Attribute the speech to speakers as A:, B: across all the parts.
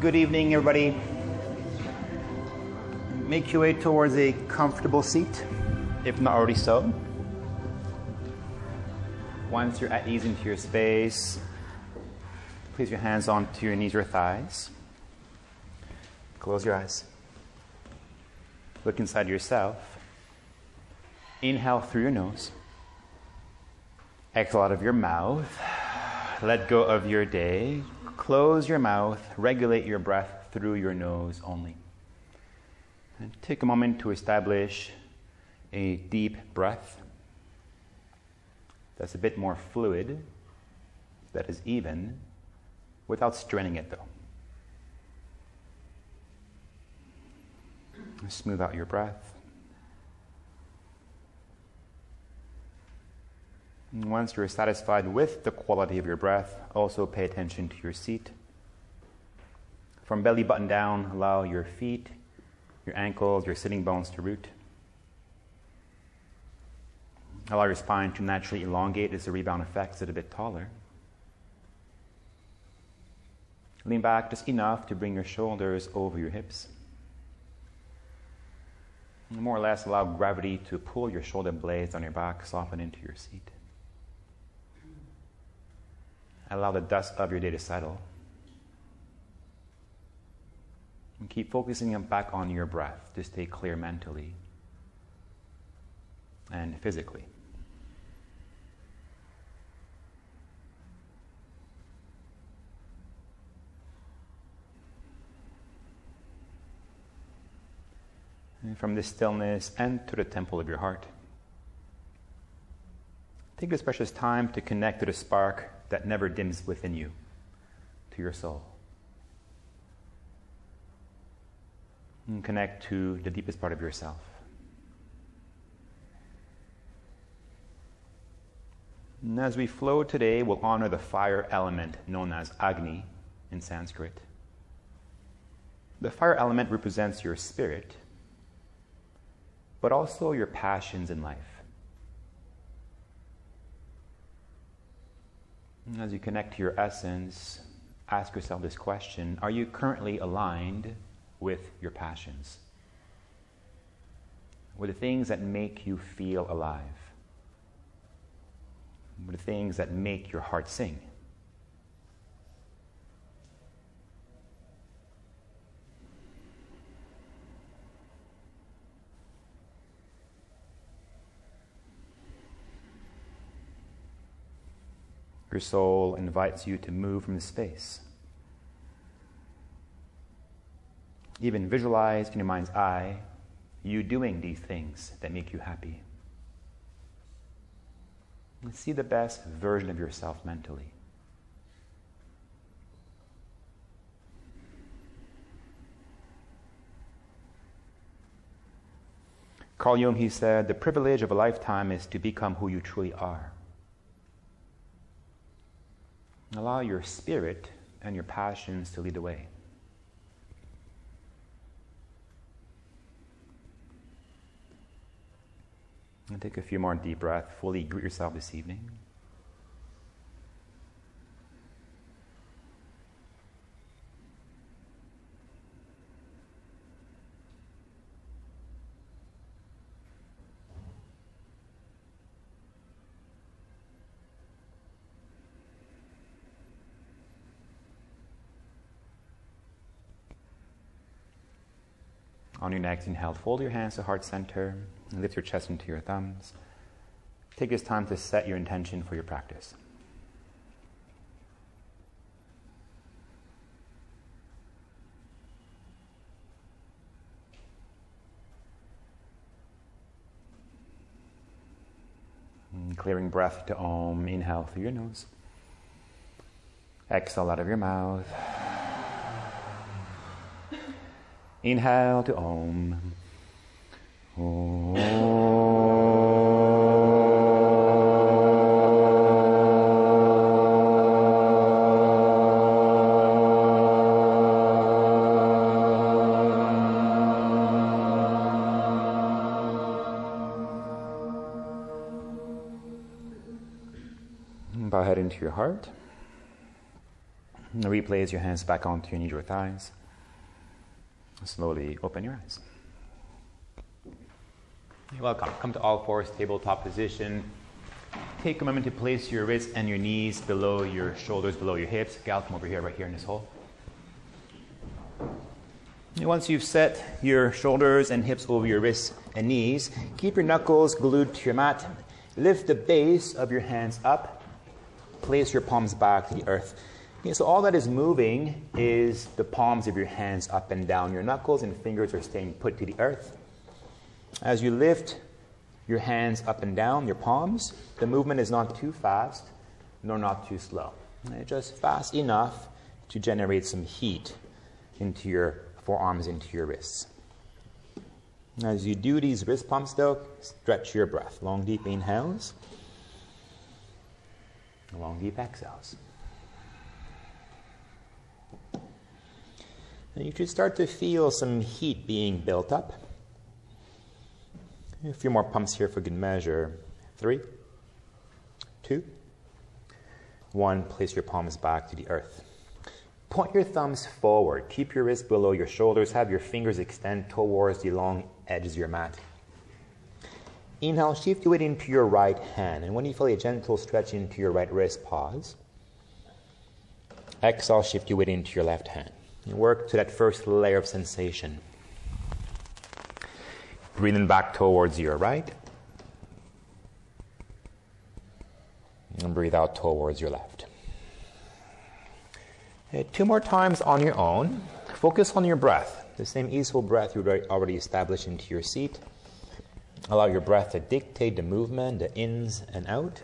A: Good evening, everybody. Make your way towards a comfortable seat, if not already so. Once you're at ease into your space, place your hands onto your knees or thighs. Close your eyes. Look inside yourself. Inhale through your nose. Exhale out of your mouth. Let go of your day. Close your mouth. Regulate your breath through your nose only. And take a moment to establish a deep breath that's a bit more fluid, that is even, without straining it though. Smooth out your breath. And once you're satisfied with the quality of your breath, also pay attention to your seat. From belly button down, allow your feet, your ankles, your sitting bones to root. Allow your spine to naturally elongate as the rebound effect is a bit taller. Lean back just enough to bring your shoulders over your hips. More or less, allow gravity to pull your shoulder blades on your back, soften into your seat. Allow the dust of your day to settle. And keep focusing back on your breath to stay clear mentally and physically. And from this stillness, enter the temple of your heart. Take this precious time to connect to the spark that never dims within you, to your soul. And connect to the deepest part of yourself. And as we flow today, we'll honor the fire element known as Agni in Sanskrit. The fire element represents your spirit but also your passions in life. As you connect to your essence, ask yourself this question Are you currently aligned with your passions? With the things that make you feel alive? With the things that make your heart sing? Your soul invites you to move from the space. Even visualize in your mind's eye you doing these things that make you happy. And see the best version of yourself mentally. Carl Jung, he said, the privilege of a lifetime is to become who you truly are. Allow your spirit and your passions to lead the way. And take a few more deep breaths. Fully greet yourself this evening. On your next inhale, fold your hands to heart center, lift your chest into your thumbs. Take this time to set your intention for your practice. And clearing breath to Om. Inhale through your nose. Exhale out of your mouth. Inhale to Om. Bow head into your heart. Replace your hands back onto your knees or thighs. Slowly open your eyes. You're welcome. Come to all fours, tabletop position. Take a moment to place your wrists and your knees below your shoulders, below your hips. Gal, come over here, right here in this hole. And once you've set your shoulders and hips over your wrists and knees, keep your knuckles glued to your mat. Lift the base of your hands up. Place your palms back to the earth. Okay, so all that is moving is the palms of your hands up and down. Your knuckles and fingers are staying put to the earth. As you lift your hands up and down, your palms, the movement is not too fast nor not too slow. Just fast enough to generate some heat into your forearms, into your wrists. As you do these wrist pumps, though, stretch your breath. Long, deep inhales, long, deep exhales. And you should start to feel some heat being built up. A few more pumps here for good measure. Three, two, one. Place your palms back to the earth. Point your thumbs forward. Keep your wrists below your shoulders. Have your fingers extend towards the long edges of your mat. Inhale, shift your weight into your right hand. And when you feel a gentle stretch into your right wrist, pause. Exhale, shift your weight into your left hand. You work to that first layer of sensation. Breathing back towards your right. And breathe out towards your left. Okay, two more times on your own. Focus on your breath. The same easeful breath you already established into your seat. Allow your breath to dictate the movement, the ins and out.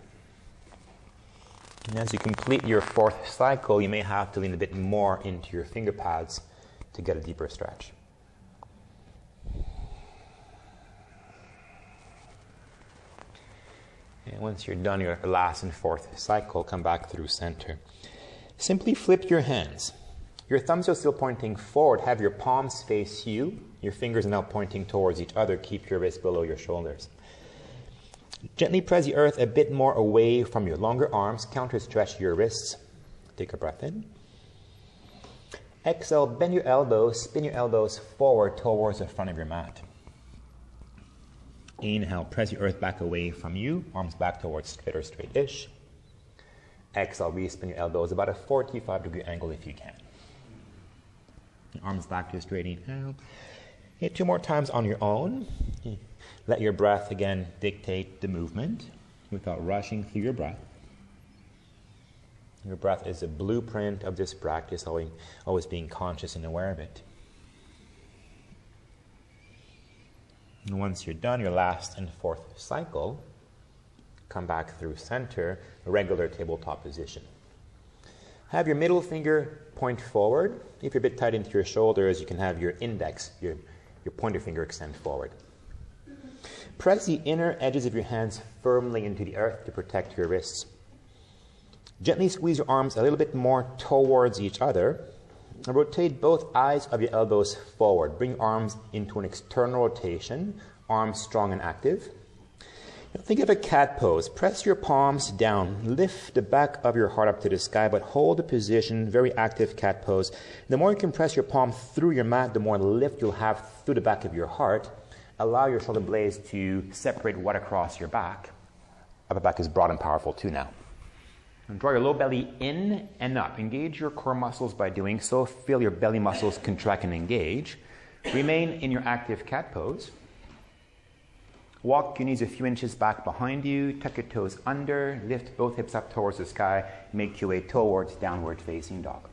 A: And as you complete your fourth cycle, you may have to lean a bit more into your finger pads to get a deeper stretch. And once you're done your last and fourth cycle, come back through center. Simply flip your hands. Your thumbs are still pointing forward. Have your palms face you. Your fingers are now pointing towards each other. Keep your wrists below your shoulders. Gently press the earth a bit more away from your longer arms. Counter stretch your wrists. Take a breath in. Exhale, bend your elbows, spin your elbows forward towards the front of your mat. Inhale, press your earth back away from you, arms back towards straight or straight ish. Exhale, re-spin your elbows about a 45 degree angle if you can. Arms back to a straight inhale. Hit two more times on your own. Let your breath again dictate the movement without rushing through your breath. Your breath is a blueprint of this practice, always, always being conscious and aware of it. And once you're done your last and fourth cycle, come back through center, regular tabletop position. Have your middle finger point forward. If you're a bit tight into your shoulders, you can have your index, your, your pointer finger extend forward. Press the inner edges of your hands firmly into the earth to protect your wrists. Gently squeeze your arms a little bit more towards each other. And rotate both eyes of your elbows forward. Bring your arms into an external rotation, arms strong and active. Think of a cat pose. Press your palms down. Lift the back of your heart up to the sky, but hold the position, very active cat pose. The more you can press your palm through your mat, the more lift you'll have through the back of your heart. Allow your shoulder blades to separate what across your back. Upper back is broad and powerful too now. And draw your low belly in and up. Engage your core muscles by doing so. Feel your belly muscles contract and engage. Remain in your active cat pose. Walk your knees a few inches back behind you, tuck your toes under, lift both hips up towards the sky, make your way towards downward facing dog.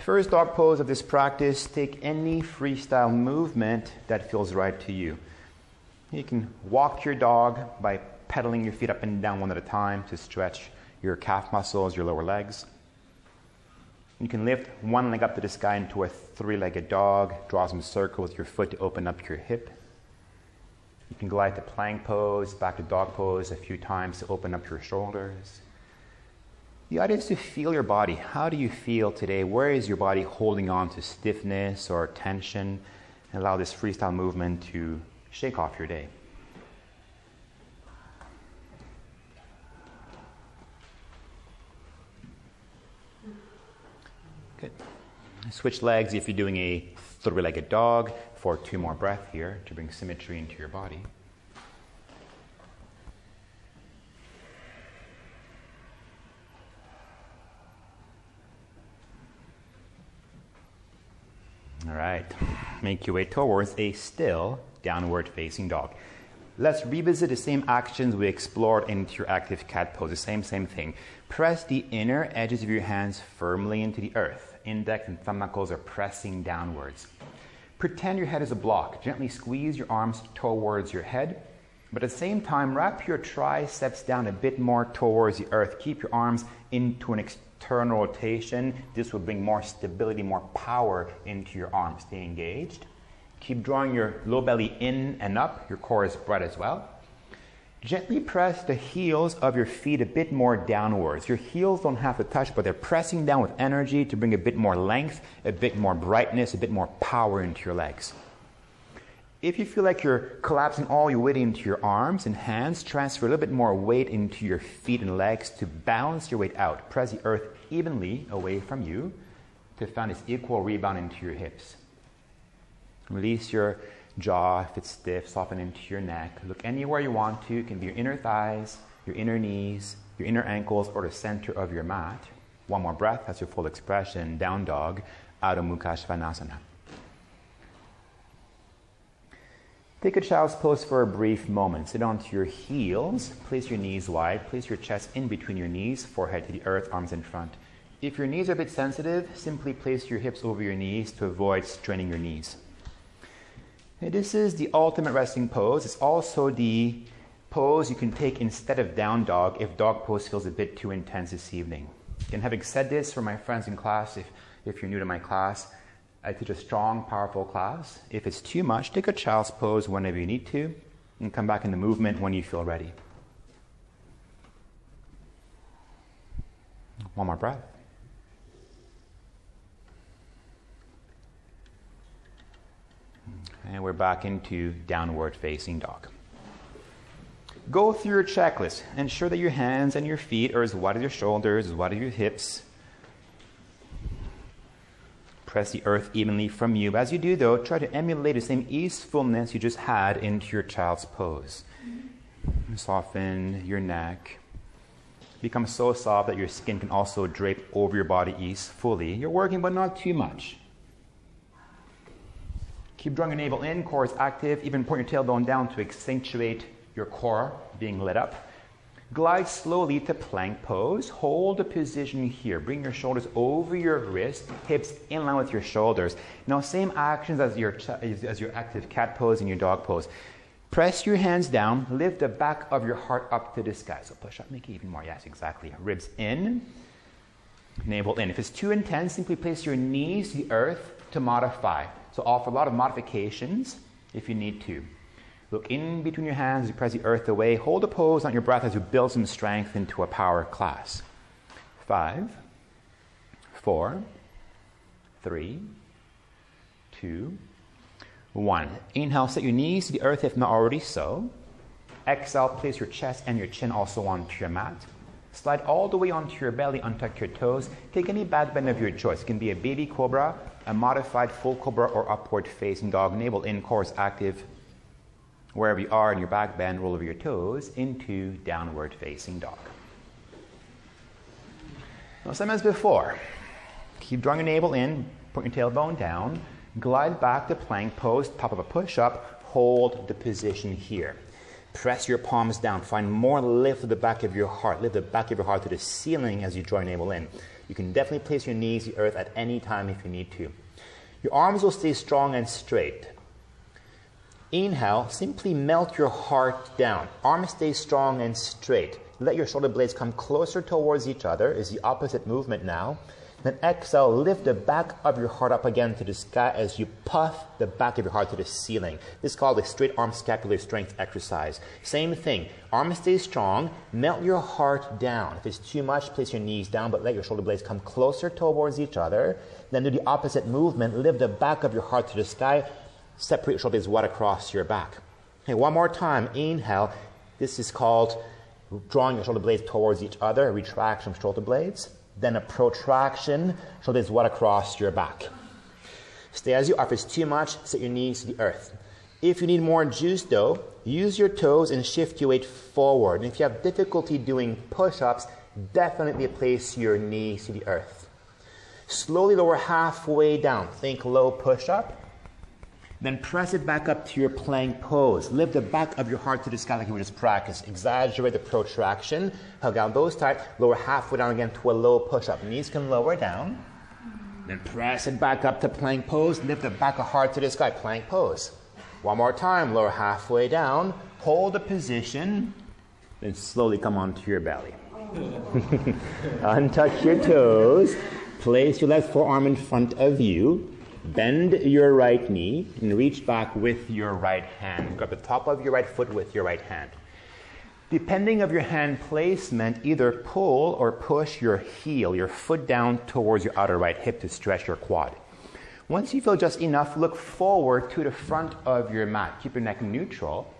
A: First dog pose of this practice, take any freestyle movement that feels right to you. You can walk your dog by pedaling your feet up and down one at a time to stretch your calf muscles, your lower legs. You can lift one leg up to the sky into a three legged dog, draw some circles with your foot to open up your hip. You can glide to plank pose, back to dog pose a few times to open up your shoulders. The idea is to feel your body. How do you feel today? Where is your body holding on to stiffness or tension? And allow this freestyle movement to shake off your day. Good. Switch legs if you're doing a three legged dog for two more breaths here to bring symmetry into your body. All right. Make your way towards a still downward facing dog. Let's revisit the same actions we explored into your active cat pose. The same, same thing. Press the inner edges of your hands firmly into the earth. Index and thumb knuckles are pressing downwards. Pretend your head is a block. Gently squeeze your arms towards your head, but at the same time, wrap your triceps down a bit more towards the earth. Keep your arms into an external rotation. This will bring more stability, more power into your arms. Stay engaged. Keep drawing your low belly in and up. Your core is broad as well. Gently press the heels of your feet a bit more downwards. Your heels don't have to touch, but they're pressing down with energy to bring a bit more length, a bit more brightness, a bit more power into your legs. If you feel like you're collapsing all your weight into your arms and hands, transfer a little bit more weight into your feet and legs to balance your weight out. Press the earth evenly away from you to find this equal rebound into your hips. Release your jaw if it's stiff, soften into your neck. Look anywhere you want to. It can be your inner thighs, your inner knees, your inner ankles, or the center of your mat. One more breath. That's your full expression. Down dog, Adho Mukha Svanasana. Take a child's pose for a brief moment. Sit onto your heels. Place your knees wide. Place your chest in between your knees, forehead to the earth, arms in front. If your knees are a bit sensitive, simply place your hips over your knees to avoid straining your knees. This is the ultimate resting pose. It's also the pose you can take instead of down dog if dog pose feels a bit too intense this evening. And having said this for my friends in class, if, if you're new to my class, I teach a strong, powerful class. If it's too much, take a child's pose whenever you need to and come back in the movement when you feel ready. One more breath. And we're back into downward facing dog. Go through your checklist. Ensure that your hands and your feet are as wide as your shoulders, as wide as your hips. Press the earth evenly from you. As you do, though, try to emulate the same easefulness you just had into your child's pose. Soften your neck. Become so soft that your skin can also drape over your body easefully. You're working, but not too much. Keep drawing your navel in, core is active. Even point your tailbone down to accentuate your core being lit up. Glide slowly to plank pose. Hold the position here. Bring your shoulders over your wrist, hips in line with your shoulders. Now, same actions as your, as your active cat pose and your dog pose. Press your hands down, lift the back of your heart up to the sky. So push up, make it even more. Yes, exactly. Ribs in, navel in. If it's too intense, simply place your knees to the earth to modify. So offer a lot of modifications if you need to. Look in between your hands as you press the earth away. Hold a pose on your breath as you build some strength into a power class. Five, four, three, two, one. Inhale, set your knees to the earth if not already so. Exhale, place your chest and your chin also onto your mat. Slide all the way onto your belly, untuck your toes. Take any back bend of your choice. It can be a baby cobra, a modified full cobra, or upward facing dog. Navel in, core is active. Wherever you are in your back bend, roll over your toes into downward facing dog. Now, same as before. Keep drawing your navel in, put your tailbone down, glide back to plank pose, top of a push up, hold the position here. Press your palms down. Find more lift of the back of your heart. Lift the back of your heart to the ceiling as you draw your navel in. You can definitely place your knees to the earth at any time if you need to. Your arms will stay strong and straight. Inhale, simply melt your heart down. Arms stay strong and straight. Let your shoulder blades come closer towards each other, is the opposite movement now. Then exhale, lift the back of your heart up again to the sky as you puff the back of your heart to the ceiling. This is called a straight arm scapular strength exercise. Same thing. Arms stay strong. Melt your heart down. If it's too much, place your knees down, but let your shoulder blades come closer towards each other. Then do the opposite movement. Lift the back of your heart to the sky. Separate your shoulder blades wide across your back. Okay, one more time. Inhale. This is called drawing your shoulder blades towards each other, retraction of shoulder blades. then a protraction, shoulders wide across your back. Stay as you are. If it's too much, set your knees to the earth. If you need more juice, though, use your toes and shift your weight forward. And if you have difficulty doing push ups, definitely place your knees to the earth. Slowly lower halfway down. Think low push up. Then press it back up to your plank pose. Lift the back of your heart to the sky like you were just practice. Exaggerate the protraction. Hug out those tight. Lower halfway down again to a low push up. Knees can lower down. Then press it back up to plank pose. Lift the back of heart to the sky. Plank pose. One more time. Lower halfway down. Hold the position. Then slowly come onto your belly. Untouch your toes. Place your left forearm in front of you. Bend your right knee and reach back with your right hand. Grab the top of your right foot with your right hand. Depending of your hand placement, either pull or push your heel, your foot down towards your outer right hip to stretch your quad. Once you feel just enough, look forward to the front of your mat. Keep your neck neutral.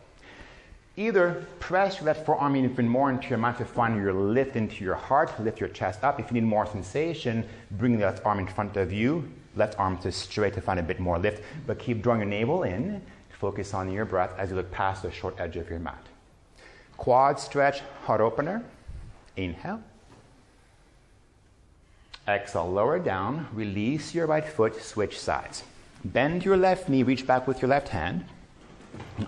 A: Either press your left forearm even more into your mat to find your lift into your heart, lift your chest up. If you need more sensation, bring the left arm in front of you, left arm to straight to find a bit more lift, but keep drawing your navel in. Focus on your breath as you look past the short edge of your mat. Quad stretch, heart opener. Inhale. Exhale, lower down. Release your right foot, switch sides. Bend your left knee, reach back with your left hand.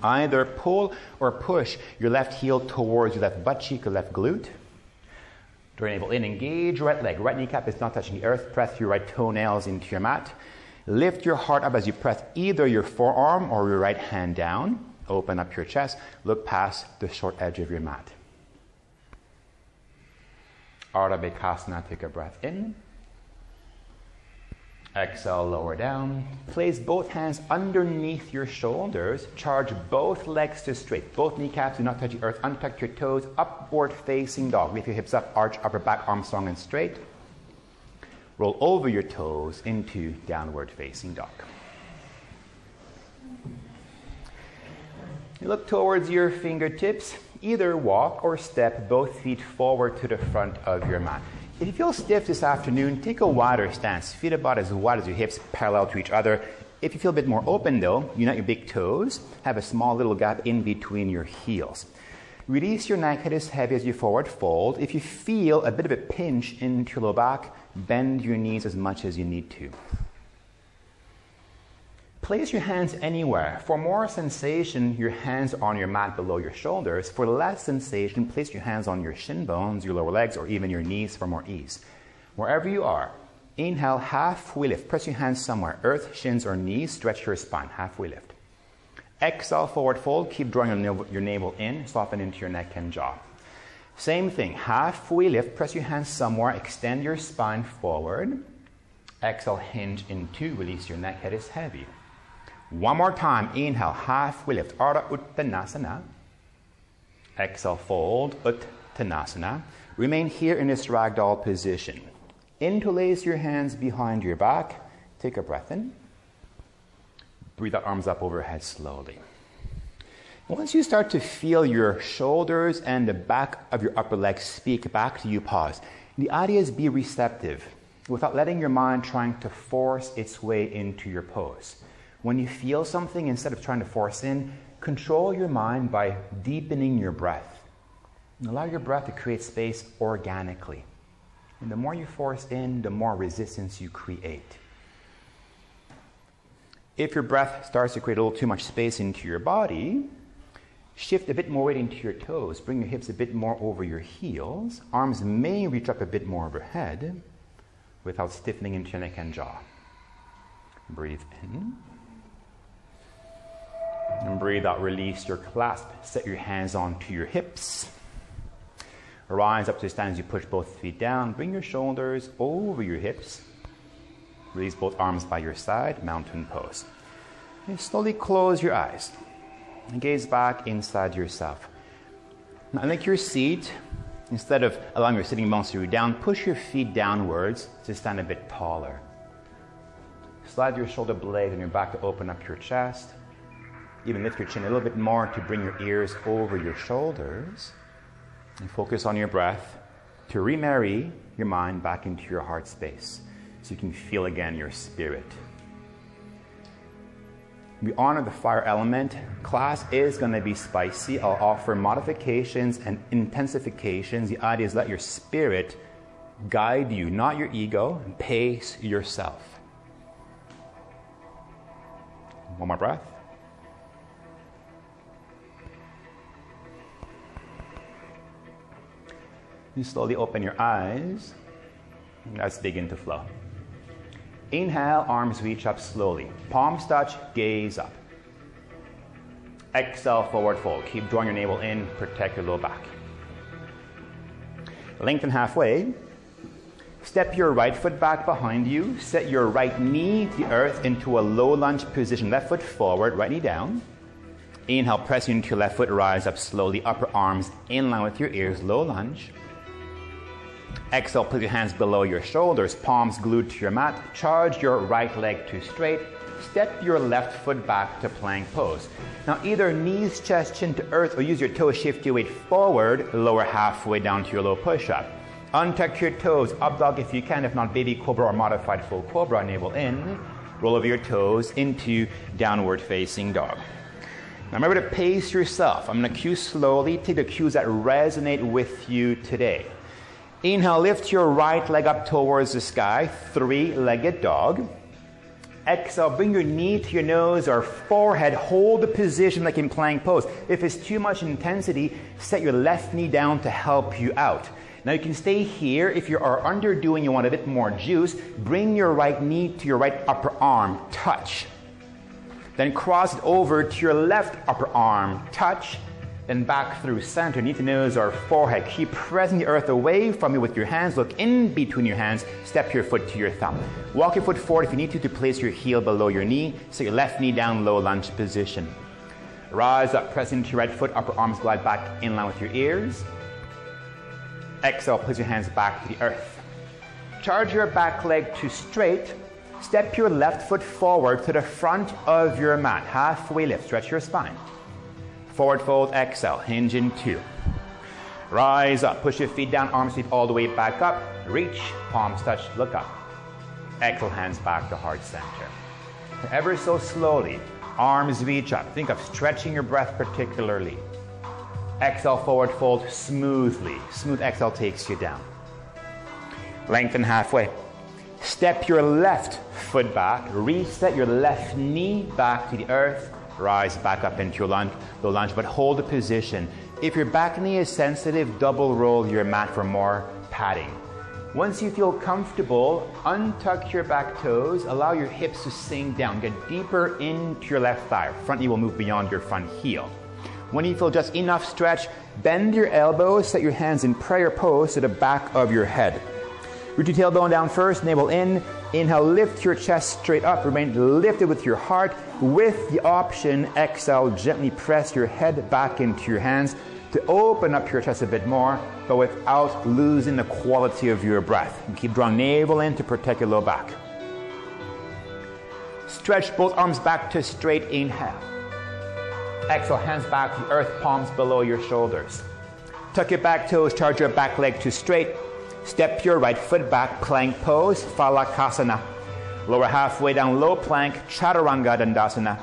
A: Either pull or push your left heel towards your left butt cheek or left glute. Navel in, engage right leg. Right kneecap is not touching the earth. Press your right toenails into your mat. Lift your heart up as you press either your forearm or your right hand down. Open up your chest. Look past the short edge of your mat. Ardha Bhekasana, take a breath in. Exhale, lower down. Place both hands underneath your shoulders. Charge both legs to straight. Both kneecaps do not touch the earth. Untuck your toes. Upward facing dog. Lift your hips up. Arch upper back, arms strong and straight. Roll over your toes into downward facing dog. Look towards your fingertips. Either walk or step both feet forward to the front of your mat. If you feel stiff this afternoon, take a wider stance. Feet about as wide as your hips, parallel to each other. If you feel a bit more open though, unite your big toes. Have a small little gap in between your heels. Release your neck, head as heavy as you forward fold. If you feel a bit of a pinch into your low back, bend your knees as much as you need to. Place your hands anywhere. For more sensation, your hands on your mat below your shoulders. For less sensation, place your hands on your shin bones, your lower legs, or even your knees for more ease. Wherever you are, inhale, halfway lift. Press your hands somewhere, earth, shins, or knees. Stretch your spine, halfway lift. Exhale, forward fold. Keep drawing your navel, in, soften into your neck and jaw. Same thing, halfway lift. Press your hands somewhere, extend your spine forward. Exhale, hinge into, release your neck, head is heavy. One more time. Inhale, halfway lift. Ardha Uttanasana. Exhale, fold. Uttanasana. Remain here in this ragdoll position. Interlace your hands behind your back. Take a breath in. Breathe out, arms up overhead slowly. Once you start to feel your shoulders and the back of your upper legs speak back to you, pause. The idea is be receptive without letting your mind trying to force its way into your pose. When you feel something, instead of trying to force in, control your mind by deepening your breath. And allow your breath to create space organically. And the more you force in, the more resistance you create. If your breath starts to create a little too much space into your body, shift a bit more weight into your toes. Bring your hips a bit more over your heels. Arms may reach up a bit more overhead without stiffening into your neck and jaw. Breathe in. And breathe out, release your clasp. Set your hands onto your hips. Rise up to stand as you push both feet down. Bring your shoulders over your hips. Release both arms by your side, mountain pose. And slowly close your eyes and gaze back inside yourself. Now, like your seat, instead of allowing your sitting bones to root down, push your feet downwards to stand a bit taller. Slide your shoulder blades and your back to open up your chest. Even lift your chin a little bit more to bring your ears over your shoulders. And focus on your breath to remarry your mind back into your heart space so you can feel again your spirit. We honor the fire element. Class is going to be spicy. I'll offer modifications and intensifications. The idea is let your spirit guide you, not your ego, and pace yourself. One more breath. You slowly open your eyes. Let's begin to flow. Inhale, arms reach up slowly. Palms touch, gaze up. Exhale, forward fold. Keep drawing your navel in, protect your low back. Lengthen halfway. Step your right foot back behind you. Set your right knee to the earth into a low lunge position. Left foot forward, right knee down. Inhale, press into your left foot, rise up slowly. Upper arms in line with your ears, low lunge. Exhale, put your hands below your shoulders, palms glued to your mat. Charge your right leg to straight. Step your left foot back to plank pose. Now, either knees, chest, chin to earth, or use your toes, shift your weight forward, lower halfway down to your low push up. Untuck your toes, up dog if you can, if not baby cobra or modified full cobra, navel in. Roll over your toes into downward facing dog. Now remember to pace yourself. I'm going to cue slowly. Take the cues that resonate with you today. Inhale, lift your right leg up towards the sky, three legged dog. Exhale, bring your knee to your nose or forehead. Hold the position like in plank pose. If it's too much intensity, set your left knee down to help you out. Now you can stay here. If you are underdoing, you want a bit more juice, bring your right knee to your right upper arm, touch. Then cross it over to your left upper arm, touch then back through center, knee to nose or forehead. Keep pressing the earth away from you with your hands. Look in between your hands. Step your foot to your thumb. Walk your foot forward if you need to to place your heel below your knee. Set your left knee down, low lunge position. Rise up, press into your right foot, upper arms glide back in line with your ears. Exhale, place your hands back to the earth. Charge your back leg to straight. Step your left foot forward to the front of your mat. Halfway lift, stretch your spine. Forward fold, exhale, hinge in two. Rise up, push your feet down, arms sweep all the way back up. Reach, palms touch, look up. Exhale, hands back to heart center. Ever so slowly, arms reach up. Think of stretching your breath particularly. Exhale, forward fold smoothly. Smooth exhale takes you down. Lengthen halfway. Step your left foot back. Reset your left knee back to the earth rise back up into your lunge, low lunge, but hold the position. If your back knee is sensitive, double roll your mat for more padding. Once you feel comfortable, untuck your back toes, allow your hips to sink down, get deeper into your left thigh. Front knee will move beyond your front heel. When you feel just enough stretch, bend your elbows, set your hands in prayer pose to the back of your head. Root your tailbone down first, navel in. Inhale, lift your chest straight up. Remain lifted with your heart. With the option, exhale, gently press your head back into your hands to open up your chest a bit more, but without losing the quality of your breath. And keep drawing navel in to protect your low back. Stretch both arms back to straight inhale. Exhale, hands back to earth, palms below your shoulders. Tuck your back toes, charge your back leg to straight. Step your right foot back, plank pose, Phalakasana. Lower halfway down, low plank, Chaturanga Dandasana.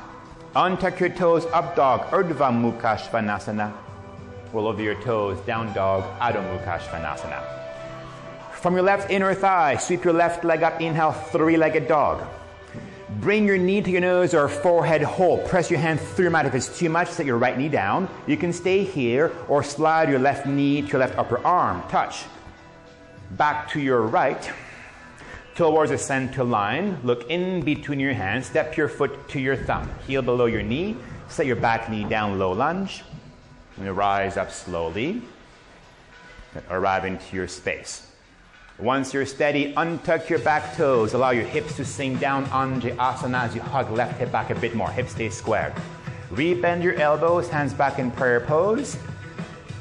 A: Untuck your toes, up dog, Urdhva Mukha Svanasana. Roll over your toes, down dog, Adho Mukha Svanasana. From your left inner thigh, sweep your left leg up, inhale, three-legged dog. Bring your knee to your nose or forehead hold. Press your hand through your mat. If it's too much, set your right knee down. You can stay here or slide your left knee to your left upper arm. Touch back to your right towards the center line. Look in between your hands. Step your foot to your thumb. Heel below your knee. Set your back knee down, low lunge. And rise up slowly. Arrive into your space. Once you're steady, untuck your back toes. Allow your hips to sink down on the Anjaneyasana as you hug left hip back a bit more. Hips stay squared. Rebend your elbows, hands back in prayer pose.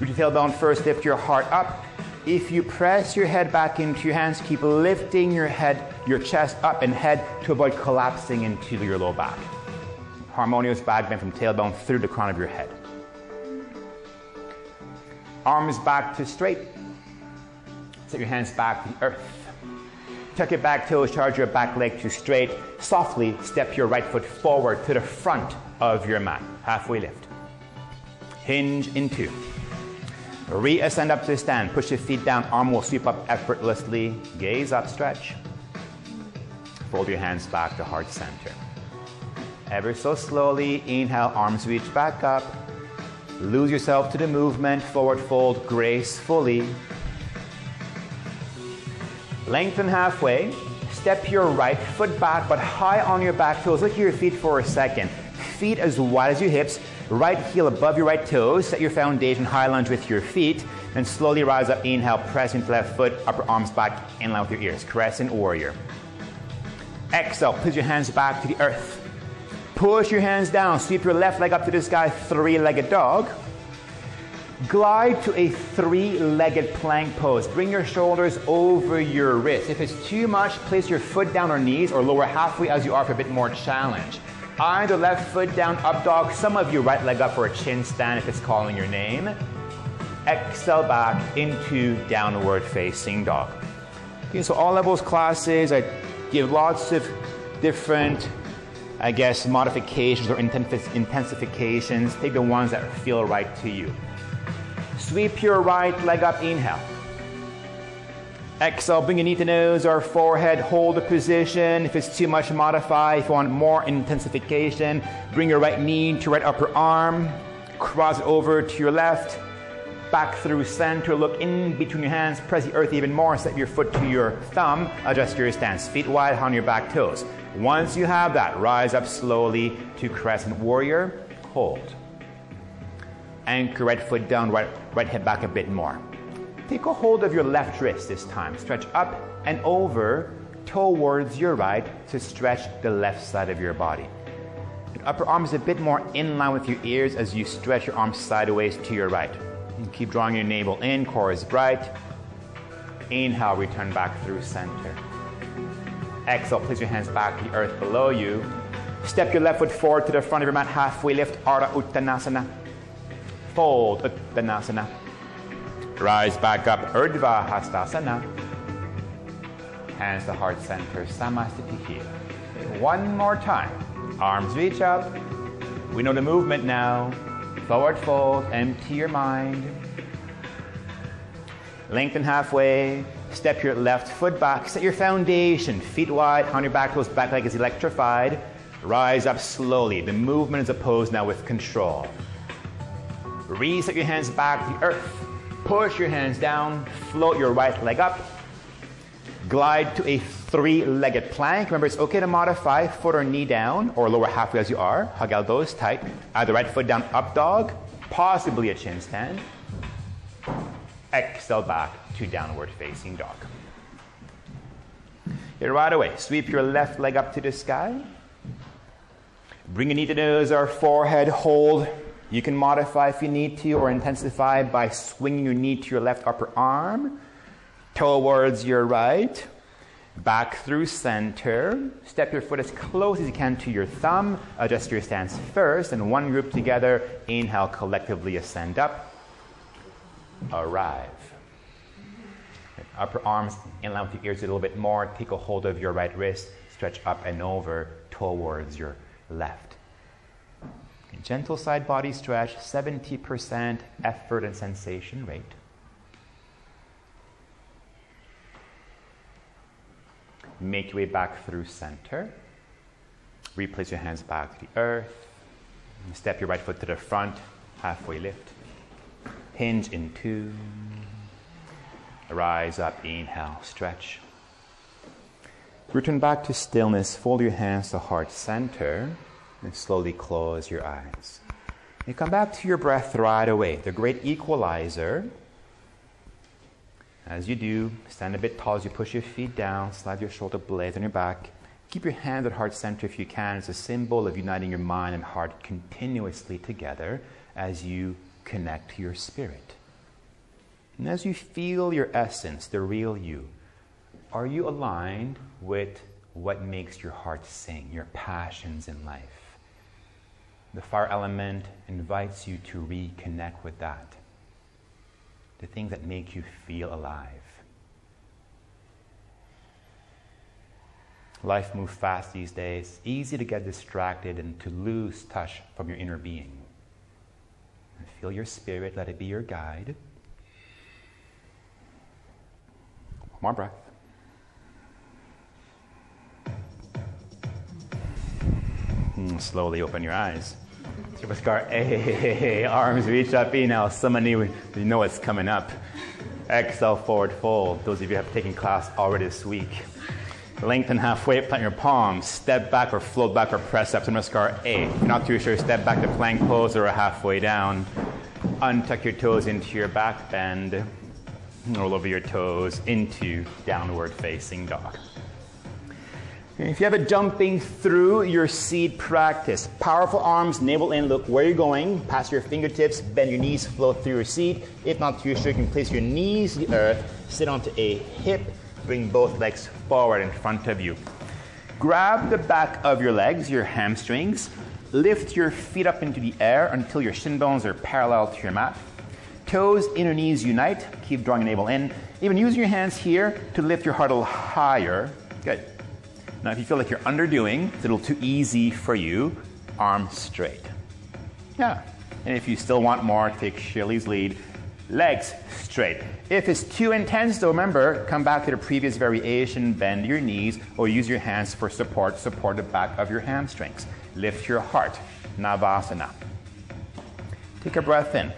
A: Root your tailbone first, lift your heart up. If you press your head back into your hands, keep lifting your head, your chest up and head to avoid collapsing into your low back. Harmonious back bend from tailbone through the crown of your head. Arms back to straight. Set your hands back to the earth. Tuck your back toes, charge your back leg to straight. Softly step your right foot forward to the front of your mat. Halfway lift. Hinge in two. Reascend up to stand. Push your feet down. Arm will sweep up effortlessly. Gaze up, stretch. Fold your hands back to heart center. Ever so slowly, inhale, arms reach back up. Lose yourself to the movement, forward fold gracefully. Lengthen halfway. Step your right foot back, but high on your back toes. Look at your feet for a second. Feet as wide as your hips. Right heel above your right toes. Set your foundation high lunge with your feet. And slowly rise up. Inhale, press into left foot, upper arms back in line with your ears. Crescent warrior. Exhale, push your hands back to the earth. Push your hands down. Sweep your left leg up to the sky, three legged dog. Glide to a three legged plank pose. Bring your shoulders over your wrists. If it's too much, place your foot down or knees or lower halfway as you are for a bit more challenge. Either left foot down, up dog. Some of you right leg up for a chin stand if it's calling your name. Exhale back into downward facing dog. Okay, so all levels classes, I give lots of different I guess, modifications or intensifications. Take the ones that feel right to you. Sweep your right leg up, inhale. Exhale, bring your knee to nose or forehead, hold the position. If it's too much, modify. If you want more intensification, bring your right knee to right upper arm, cross over to your left, back through center, look in between your hands, press the earth even more, set your foot to your thumb, adjust your stance, feet wide on your back toes. Once you have that, rise up slowly to crescent warrior, hold. Anchor right foot down, right, right hip back a bit more. Take a hold of your left wrist this time. Stretch up and over towards your right to stretch the left side of your body. Your upper arm is a bit more in line with your ears as you stretch your arms sideways to your right. And keep drawing your navel in, core is bright. Inhale, return back through center. Exhale, place your hands back to the earth below you. Step your left foot forward to the front of your mat, halfway lift, Ardha Uttanasana. Fold Uttanasana. Rise back up, Urdhva Hastasana. Hands to heart center, Samasthiti here. One more time. Arms reach up. We know the movement now. Forward fold, empty your mind. Lengthen halfway, Step your left foot back. Set your foundation. Feet wide on your back toes. Back leg is electrified. Rise up slowly. The movement is opposed now with control. Reset your hands back to the earth. Push your hands down. Float your right leg up. Glide to a three legged plank. Remember, it's okay to modify foot or knee down or lower halfway as you are. Hug elbows tight. Either right foot down, up dog, possibly a chin stand. Exhale back to downward facing dog. Here, right away. Sweep your left leg up to the sky. Bring your knee to the nose or forehead. Hold. You can modify if you need to or intensify by swinging your knee to your left upper arm towards your right. Back through center. Step your foot as close as you can to your thumb. Adjust your stance first. And one group together. Inhale, collectively ascend up. Arrive. Upper arms in line with your ears a little bit more. Take a hold of your right wrist. Stretch up and over towards your left. Gentle side body stretch, 70% effort and sensation rate. Make your way back through center. Replace your hands back to the earth. Step your right foot to the front, halfway lift. Hinge in two. Rise up, inhale, stretch. Return back to stillness. Fold your hands to heart center and slowly close your eyes. You come back to your breath right away, the great equalizer. As you do, stand a bit tall as you push your feet down, slide your shoulder blades on your back. Keep your hand at heart center if you can. It's a symbol of uniting your mind and heart continuously together as you connect to your spirit. And as you feel your essence, the real you, are you aligned with what makes your heart sing, your passions in life? the fire element invites you to reconnect with that. The things that make you feel alive. Life moves fast these days, easy to get distracted and to lose touch from your inner being. Feel your spirit, let it be your guide. One more breath. Mm, slowly open your eyes. Scar, hey, eh, eh, eh, arms reach up, inhale. Someone you know what's coming up. Exhale, forward fold. Those of you who have taken class already this week. Lengthen halfway, plant your palms. Step back or float back or press up. Namaskar A. If you're not too sure, step back to plank pose or halfway down. Untuck your toes into your back bend. Roll over your toes into downward facing dog. If you have a jumping through your seat practice, powerful arms, navel in, look where you're going, pass your fingertips, bend your knees, float through your seat. If not too sure, you can place your knees to the earth, sit onto a hip, bring both legs forward in front of you. Grab the back of your legs, your hamstrings, lift your feet up into the air until your shin bones are parallel to your mat. Toes, inner knees unite, keep drawing navel in. Even use your hands here to lift your heart a little higher. Good. Now, if you feel like you're underdoing, it's a little too easy for you, arms straight. Yeah. And if you still want more, take Shirley's lead. Legs straight. If it's too intense, though, remember, come back to the previous variation, bend your knees, or use your hands for support, support the back of your hamstrings. Lift your heart, Navasana. Take a breath in.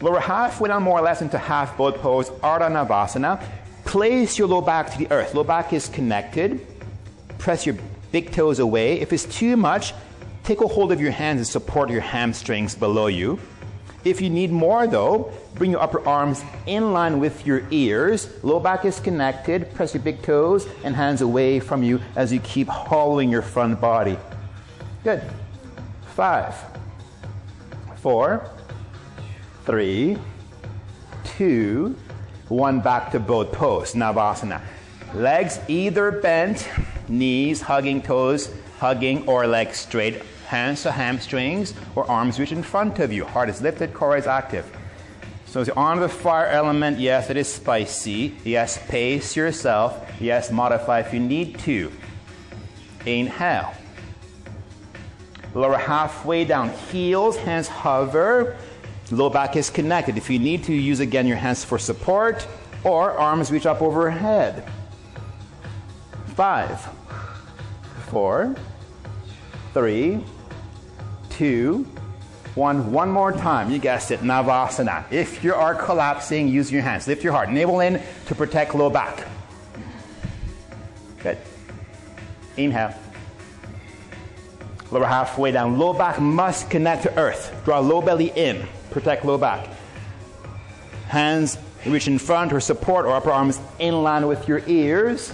A: Lower halfway down more or less into half boat pose, Ardha Navasana. Place your low back to the earth. Low back is connected. Press your big toes away. If it's too much, take a hold of your hands and support your hamstrings below you. If you need more, though, bring your upper arms in line with your ears. Low back is connected. Press your big toes and hands away from you as you keep hollowing your front body. Good. Five, four, three, two, one back to boat pose, Navasana. Legs either bent, knees hugging toes, hugging or legs straight, hands to hamstrings or arms reach in front of you. Heart is lifted, core is active. So as you're on the fire element, yes, it is spicy. Yes, pace yourself. Yes, modify if you need to. Inhale. Lower halfway down. Heels, hands hover. Low back is connected. If you need to, use again your hands for support or arms reach up overhead. Five, four, three, two, one. One more time. You guessed it. Navasana. If you are collapsing, use your hands. Lift your heart. Navel in to protect low back. Good. Inhale. Lower halfway down. Low back must connect to earth. Draw low belly in. Protect low back. Hands reach in front or support or upper arms in line with your ears.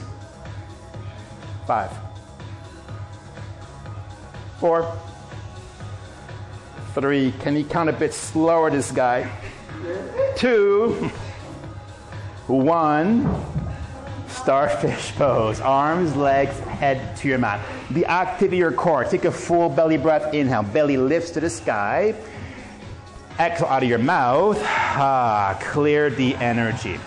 A: Five. Four. Three. Can you count a bit slower, this guy? Two. One. Starfish pose. Arms, legs, head to your mat. Be active in your core. Take a full belly breath. Inhale. Belly lifts to the sky. Exhale out of your mouth. Ah, clear the energy.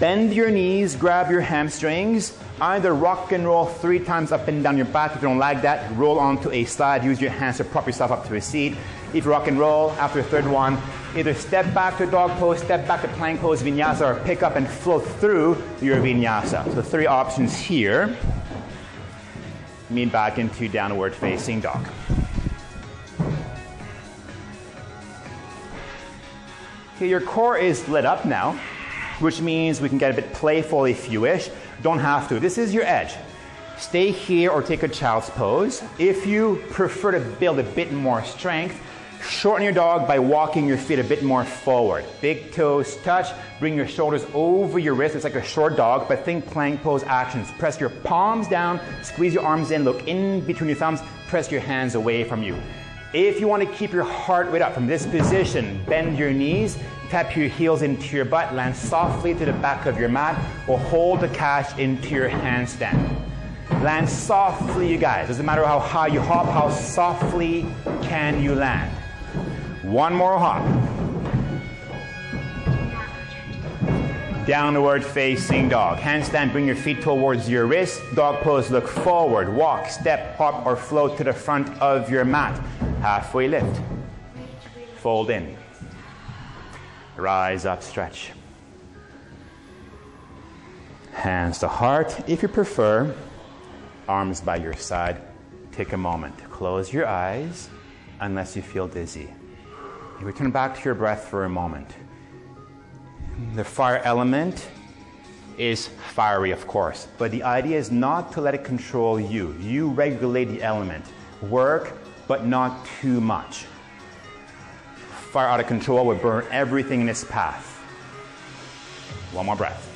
A: Bend your knees, grab your hamstrings. Either rock and roll three times up and down your back. If you don't like that, roll onto a side. Use your hands to prop yourself up to a seat. If you rock and roll, after the third one, either step back to dog pose, step back to plank pose, vinyasa, or pick up and float through your vinyasa. So three options here. Mean back into downward facing dog. Okay, your core is lit up now, which means we can get a bit playful if you wish. Don't have to. This is your edge. Stay here or take a child's pose. If you prefer to build a bit more strength, shorten your dog by walking your feet a bit more forward. Big toes touch, bring your shoulders over your wrists. It's like a short dog, but think plank pose actions. Press your palms down, squeeze your arms in, look in between your thumbs, press your hands away from you. If you want to keep your heart rate up from this position, bend your knees, tap your heels into your butt, land softly to the back of your mat, or hold the cash into your handstand. Land softly, you guys. Doesn't matter how high you hop, how softly can you land. One more hop. Downward facing dog. Handstand, bring your feet towards your wrist. Dog pose, look forward. Walk, step, hop, or float to the front of your mat. Halfway lift. Fold in. Rise up, stretch. Hands to heart. If you prefer, arms by your side. Take a moment. Close your eyes unless you feel dizzy. You return back to your breath for a moment. The fire element is fiery, of course, but the idea is not to let it control you. You regulate the element. Work, but not too much. Fire out of control will burn everything in its path. One more breath.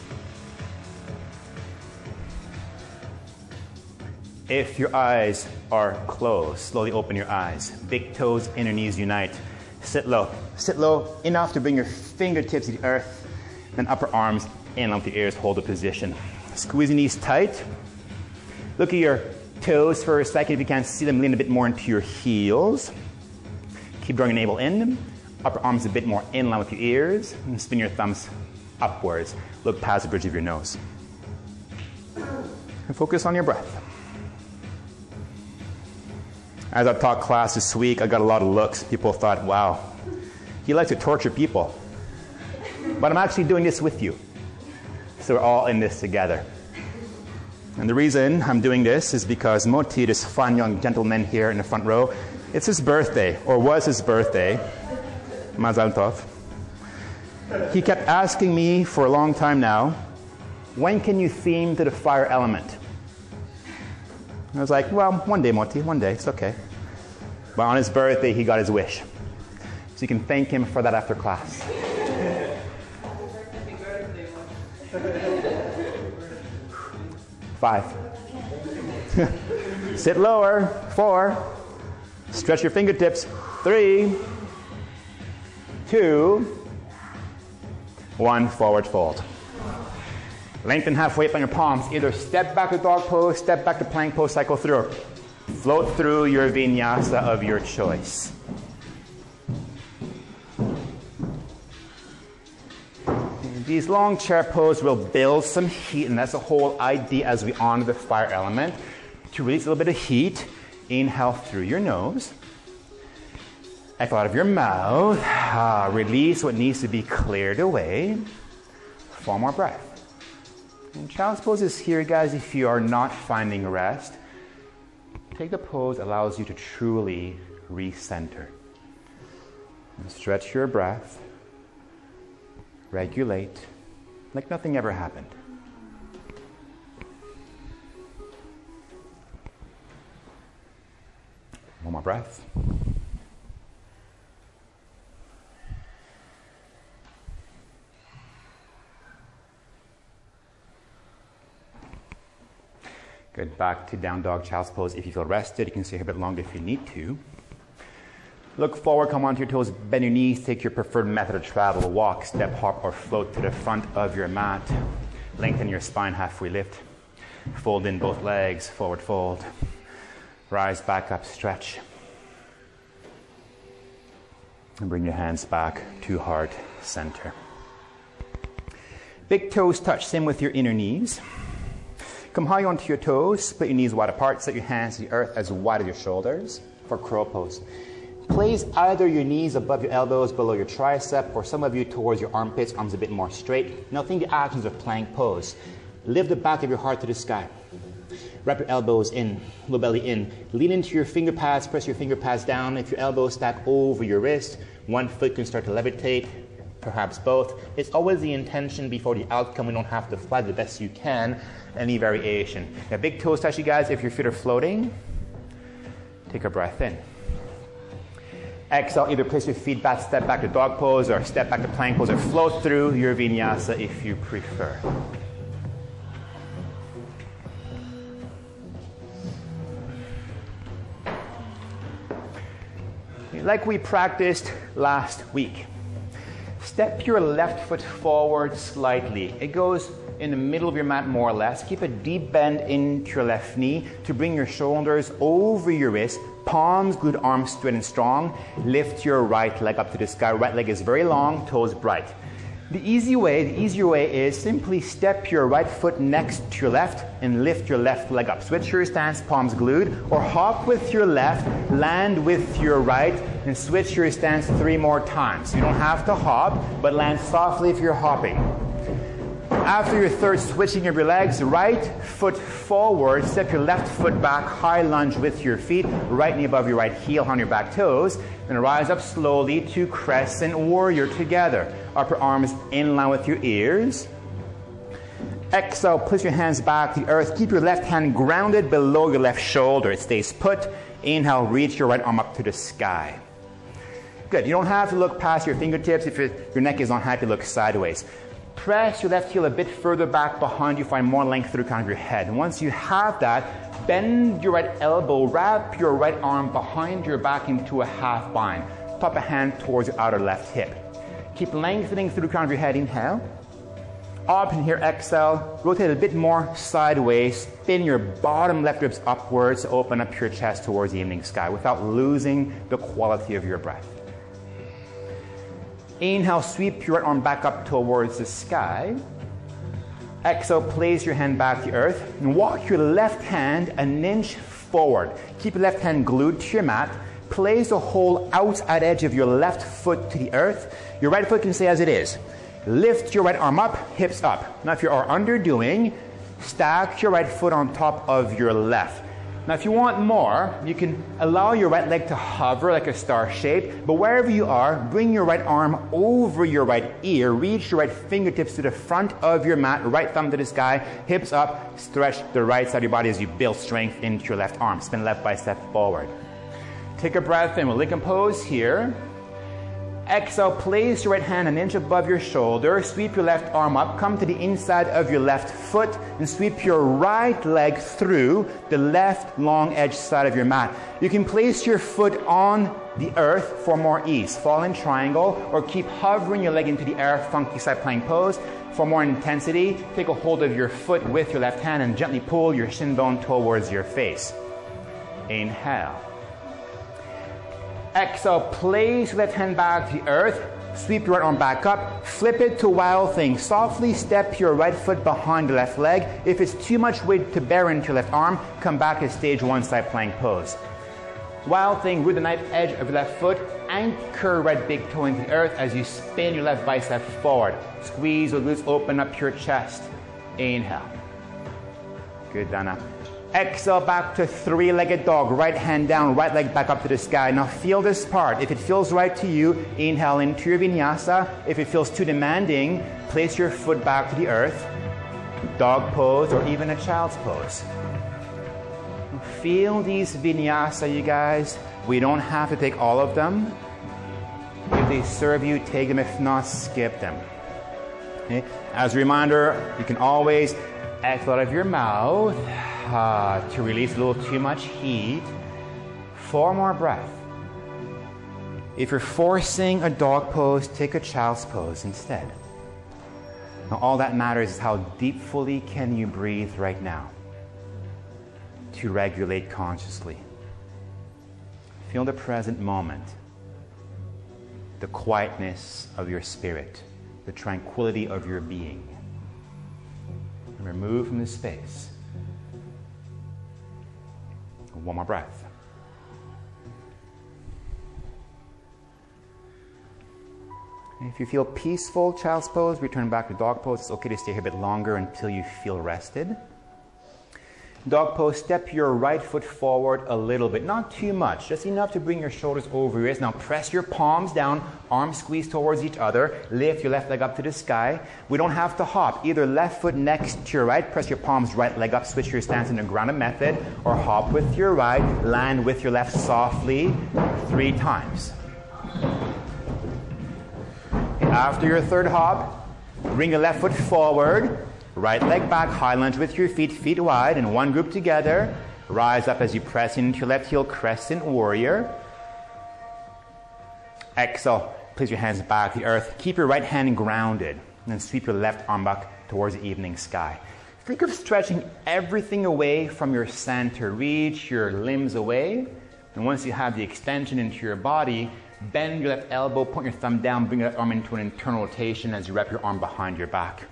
A: If your eyes are closed, slowly open your eyes. Big toes, inner knees unite. Sit low. Sit low enough to bring your fingertips to the earth then upper arms in with the ears, hold the position. Squeeze your knees tight. Look at your toes for a second. If you can't see them, lean a bit more into your heels. Keep drawing your navel in. Upper arms a bit more in line with your ears. And spin your thumbs upwards. Look past the bridge of your nose. And focus on your breath. As I taught class this week, I got a lot of looks. People thought, wow, he likes to torture people. But I'm actually doing this with you. So we're all in this together. And the reason I'm doing this is because Moti, this fun young gentleman here in the front row, it's his birthday, or was his birthday. Mazal Tov. He kept asking me for a long time now, when can you theme to the fire element? I was like, well, one day, Moti, one day, it's okay. But on his birthday, he got his wish. So you can thank him for that after class. Five. Sit lower. Four. Stretch your fingertips. Three. Two. One. Forward fold. Lengthen halfway up on your palms. Either step back to dog pose, step back to plank pose, cycle through. Float through your vinyasa of your choice. These long chair poses will build some heat, and that's the whole idea as we honor the fire element. To release a little bit of heat, inhale through your nose. Exhale out of your mouth. Ah, release what needs to be cleared away. Four more breath. And child's pose is here, guys, if you are not finding rest. Take the pose allows you to truly recenter. And stretch your breath regulate, like nothing ever happened. One more breath. Good. Back to down dog child's pose. If you feel rested, you can stay here a bit longer if you need to. Look forward, come onto your toes, bend your knees, take your preferred method of travel. Walk, step, hop, or float to the front of your mat. Lengthen your spine, halfway lift. Fold in both legs, forward fold. Rise back up, stretch. And bring your hands back to heart center. Big toes touch, same with your inner knees. Come high onto your toes, split your knees wide apart, set your hands to the earth as wide as your shoulders for crow pose. Place either your knees above your elbows, below your tricep, or some of you towards your armpits, arms a bit more straight. Now think the actions of plank pose. Lift the back of your heart to the sky. Wrap your elbows in, low belly in. Lean into your finger pads, press your finger pads down. If your elbows stack over your wrist, one foot can start to levitate, perhaps both. It's always the intention before the outcome. We don't have to fly the best you can. Any variation. Now, big toes touch, you guys. If your feet are floating, take a breath in. Exhale, either place your feet back, step back to dog pose, or step back to plank pose, or float through your vinyasa if you prefer. Like we practiced last week, step your left foot forward slightly. It goes in the middle of your mat more or less. Keep a deep bend into your left knee to bring your shoulders over your wrist. Palms good, arms straight and strong. Lift your right leg up to the sky. Right leg is very long, toes bright. The easy way, the easier way is simply step your right foot next to your left and lift your left leg up. Switch your stance, palms glued, or hop with your left, land with your right, and switch your stance three more times. You don't have to hop, but land softly if you're hopping. After your third switching of your legs, right foot forward, step your left foot back, high lunge with your feet, right knee above your right heel on your back toes, then rise up slowly to crescent warrior together. Upper arms in line with your ears. Exhale, place your hands back to earth. Keep your left hand grounded below your left shoulder. It stays put. Inhale, reach your right arm up to the sky. Good. You don't have to look past your fingertips. If your, your neck is unhappy, look sideways. Press your left heel a bit further back behind you, find more length through the crown of your head. And once you have that, bend your right elbow, wrap your right arm behind your back into a half bind. Pop a hand towards your outer left hip. Keep lengthening through the crown of your head. Inhale. Up in here, exhale. Rotate a bit more sideways. Spin your bottom left ribs upwards. Open up your chest towards the evening sky without losing the quality of your breath. Inhale, sweep your right arm back up towards the sky. Exhale, place your hand back to earth and walk your left hand an inch forward. Keep your left hand glued to your mat. Place the whole outside edge of your left foot to the earth. Your right foot can stay as it is. Lift your right arm up, hips up. Now, if you are underdoing, stack your right foot on top of your left. Now, if you want more, you can allow your right leg to hover like a star shape, but wherever you are, bring your right arm over your right ear, reach your right fingertips to the front of your mat, right thumb to the sky, hips up, stretch the right side of your body as you build strength into your left arm. Spin left bicep forward. Take a breath in. We'll recompose here. Exhale, place your right hand an inch above your shoulder. Sweep your left arm up. Come to the inside of your left foot and sweep your right leg through the left long edge side of your mat. You can place your foot on the earth for more ease. Fallen triangle or keep hovering your leg into the air, funky side plank pose. For more intensity, take a hold of your foot with your left hand and gently pull your shin bone towards your face. Inhale. Exhale, place left hand back to the earth. Sweep your right arm back up. Flip it to wild thing. Softly step your right foot behind the left leg. If it's too much weight to bear into your left arm, come back to stage one side plank pose. Wild thing, root the knife edge of your left foot. Anchor right big toe into the earth as you spin your left bicep forward. Squeeze the glutes, open up your chest. Inhale. Good, Dana. Exhale back to three legged dog. Right hand down, right leg back up to the sky. Now feel this part. If it feels right to you, inhale into your vinyasa. If it feels too demanding, place your foot back to the earth. Dog pose or even a child's pose. Feel these vinyasa, you guys. We don't have to take all of them. If they serve you, take them. If not, skip them. Okay? As a reminder, you can always exhale out of your mouth uh, to release a little too much heat. Four more breaths. If you're forcing a dog pose, take a child's pose instead. Now, all that matters is how deeply can you breathe right now to regulate consciously. Feel the present moment, the quietness of your spirit, the tranquility of your being. And remove from the space. One more breath. if you feel peaceful, child's pose, return back to dog pose. It's okay to stay here a bit longer until you feel rested. Dog pose, step your right foot forward a little bit, not too much, just enough to bring your shoulders over your ears. Now press your palms down, arms squeeze towards each other, lift your left leg up to the sky. We don't have to hop. Either left foot next to your right, press your palms right leg up, switch your stance in the grounded method, or hop with your right, land with your left softly three times. After your third hop, bring your left foot forward, Right leg back, high lunge with your feet, feet wide, in one group together. Rise up as you press into your left heel, crescent warrior. Exhale, place your hands back to the earth. Keep your right hand grounded, and then sweep your left arm back towards the evening sky. Think of stretching everything away from your center. Reach your limbs away, and once you have the extension into your body, Bend your left elbow, point your thumb down, bring your arm into an internal rotation as you wrap your arm behind your back.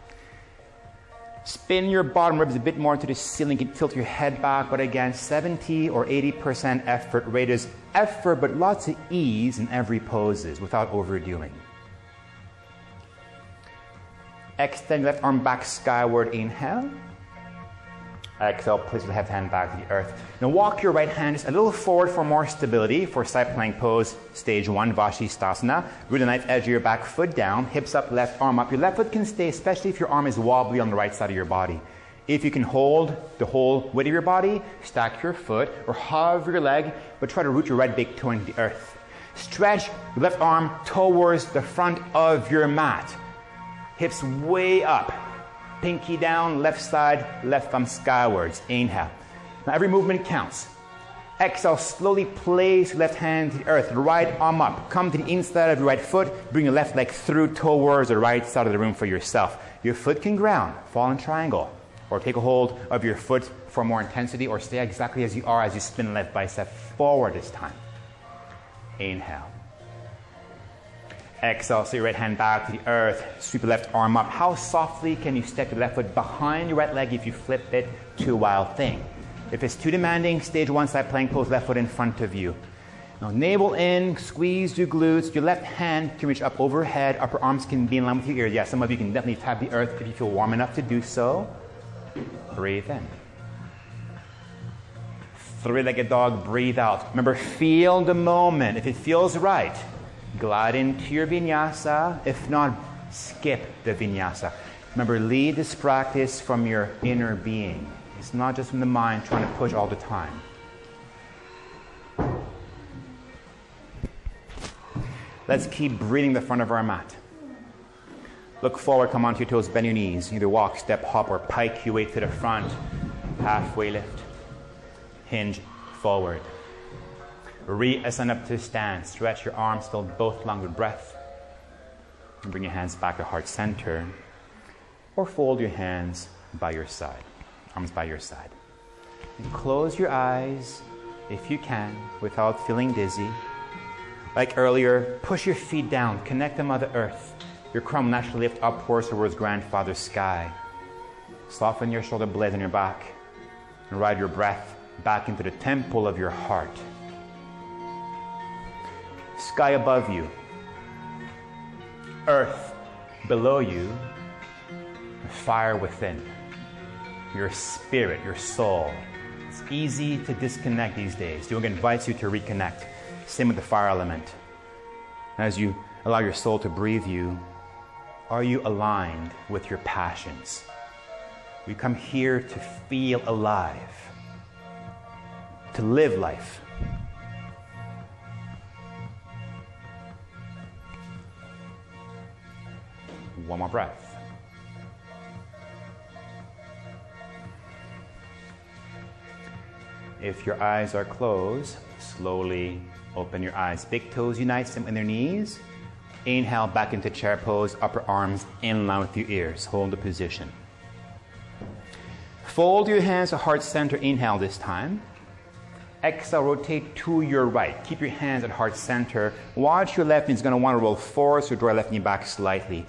A: Spin your bottom ribs a bit more into the ceiling. You can tilt your head back, but again, 70 or 80% effort rate is effort, but lots of ease in every poses without overdoing. Extend left arm back skyward, inhale. Exhale, place your left hand back to the earth. Now walk your right hand just a little forward for more stability for side plank pose, stage one, Vashisthasana. Root the knife edge of your back foot down, hips up, left arm up. Your left foot can stay, especially if your arm is wobbly on the right side of your body. If you can hold the whole weight of your body, stack your foot or hover your leg, but try to root your right big toe into the earth. Stretch your left arm towards the front of your mat. Hips way up. Pinky down, left side, left thumb skywards. Inhale. Now every movement counts. Exhale, slowly place left hand to the earth, right arm up. Come to the inside of your right foot, bring your left leg through towards the right side of the room for yourself. Your foot can ground, fallen triangle, or take a hold of your foot for more intensity, or stay exactly as you are as you spin left bicep forward this time. Inhale. Exhale, so your right hand back to the earth, sweep your left arm up. How softly can you step your left foot behind your right leg if you flip it to a wild thing? If it's too demanding, stage one side plank pose, left foot in front of you. Now, navel in, squeeze your glutes. Your left hand can reach up overhead. Upper arms can be in line with your ears. Yeah, some of you can definitely tap the earth if you feel warm enough to do so. Breathe in. Three legged dog, breathe out. Remember, feel the moment. If it feels right, glide into your vinyasa. If not, skip the vinyasa. Remember, lead this practice from your inner being. It's not just from the mind trying to push all the time. Let's keep breathing the front of our mat. Look forward, come onto your toes, bend your knees. Either walk, step, hop, or pike your way to the front. Halfway lift. Hinge forward. Reascend up to stand. Stretch your arms, fill both lungs with breath. And bring your hands back to heart center. Or fold your hands by your side. Arms by your side. And close your eyes if you can without feeling dizzy. Like earlier, push your feet down, connect them to Mother Earth. Your crown naturally lift upwards towards Grandfather Sky. Soften your shoulder blades on your back and ride your breath back into the temple of your heart. Sky above you, earth below you, fire within. Your spirit, your soul. It's easy to disconnect these days. Yoga invites you to reconnect. Same with the fire element. As you allow your soul to breathe you, are you aligned with your passions? We come here to feel alive, to live life. One more breath. If your eyes are closed, slowly open your eyes. Big toes unite, them in their knees. Inhale back into chair pose, upper arms in line with your ears. Hold the position. Fold your hands to heart center. Inhale this time. Exhale, rotate to your right. Keep your hands at heart center. Watch your left knee is going to want to roll forward, so draw your left knee back slightly.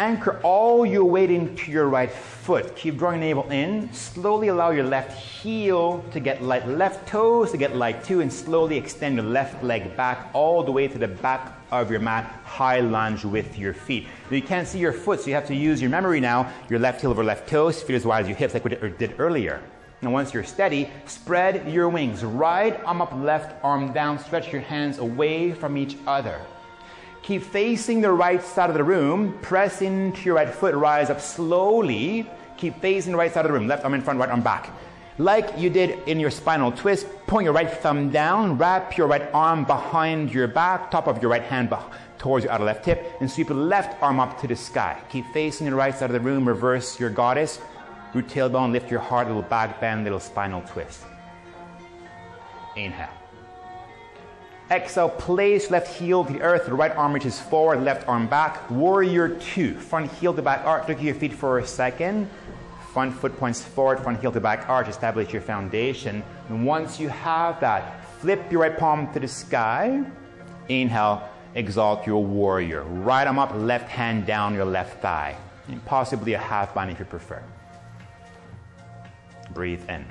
A: Anchor all your weight into your right foot. Keep drawing the navel in. Slowly allow your left heel to get light, left toes to get light too, and slowly extend your left leg back all the way to the back of your mat. High lunge with your feet. Now you can't see your foot, so you have to use your memory now. Your left heel over left toes, feet as wide as your hips, like we did earlier. And once you're steady, spread your wings. Right arm up, left arm down. Stretch your hands away from each other. Keep facing the right side of the room. Press into your right foot. Rise up slowly. Keep facing the right side of the room. Left arm in front, right arm back. Like you did in your spinal twist, point your right thumb down. Wrap your right arm behind your back. Top of your right hand towards your outer left hip. And sweep your left arm up to the sky. Keep facing the right side of the room. Reverse your goddess. Root tailbone. Lift your heart. Little back bend. Little spinal twist. Inhale. Exhale, place left heel to the earth, right arm reaches forward, left arm back. Warrior two, front heel to back arch. Look at your feet for a second. Front foot points forward, front heel to back arch. Establish your foundation. And once you have that, flip your right palm to the sky. Inhale, exalt your warrior. Right arm up, left hand down your left thigh. And possibly a half bind if you prefer. Breathe in.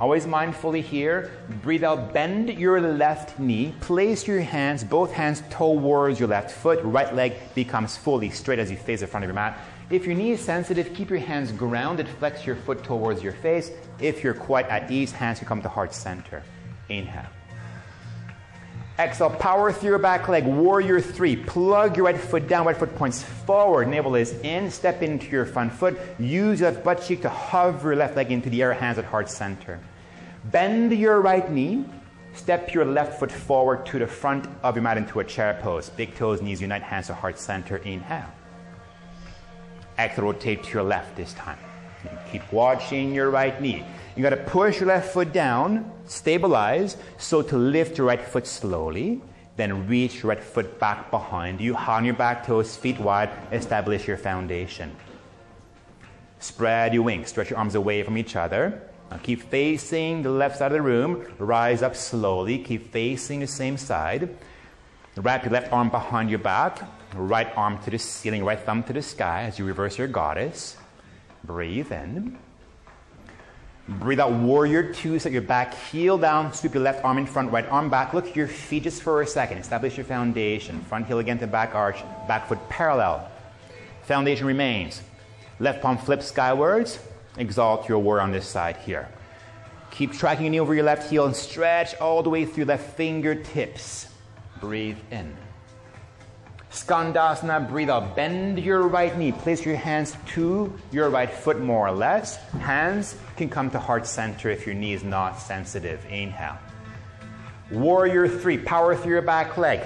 A: Always mindfully here. Breathe out. Bend your left knee. Place your hands, both hands towards your left foot. Right leg becomes fully straight as you face the front of your mat. If your knee is sensitive, keep your hands grounded. Flex your foot towards your face. If you're quite at ease, hands can come to heart center. Inhale. Exhale, power through your back leg. Warrior three. Plug your right foot down, right foot points forward. Navel is in. Step into your front foot. Use your left butt cheek to hover your left leg into the air, hands at heart center. Bend your right knee. Step your left foot forward to the front of your mat into a chair pose. Big toes, knees unite, hands to heart center. Inhale. Exhale, rotate to your left this time. Keep watching your right knee. You got to push your left foot down, stabilize, so to lift your right foot slowly, then reach your right foot back behind you, on your back toes, feet wide, establish your foundation. Spread your wings, stretch your arms away from each other. Now keep facing the left side of the room, rise up slowly, keep facing the same side. Wrap your left arm behind your back, right arm to the ceiling, right thumb to the sky as you reverse your goddess. Breathe in. Breathe out, warrior two. Set your back heel down. Sweep your left arm in front, right arm back. Look at your feet just for a second. Establish your foundation. Front heel again to back arch. Back foot parallel. Foundation remains. Left palm flips skywards. Exalt your warrior on this side here. Keep tracking your knee over your left heel and stretch all the way through left fingertips. Breathe in. Skandasana, breathe out. Bend your right knee. Place your hands to your right foot more or less. Hands can come to heart center if your knee is not sensitive. Inhale. Warrior three. Power through your back leg.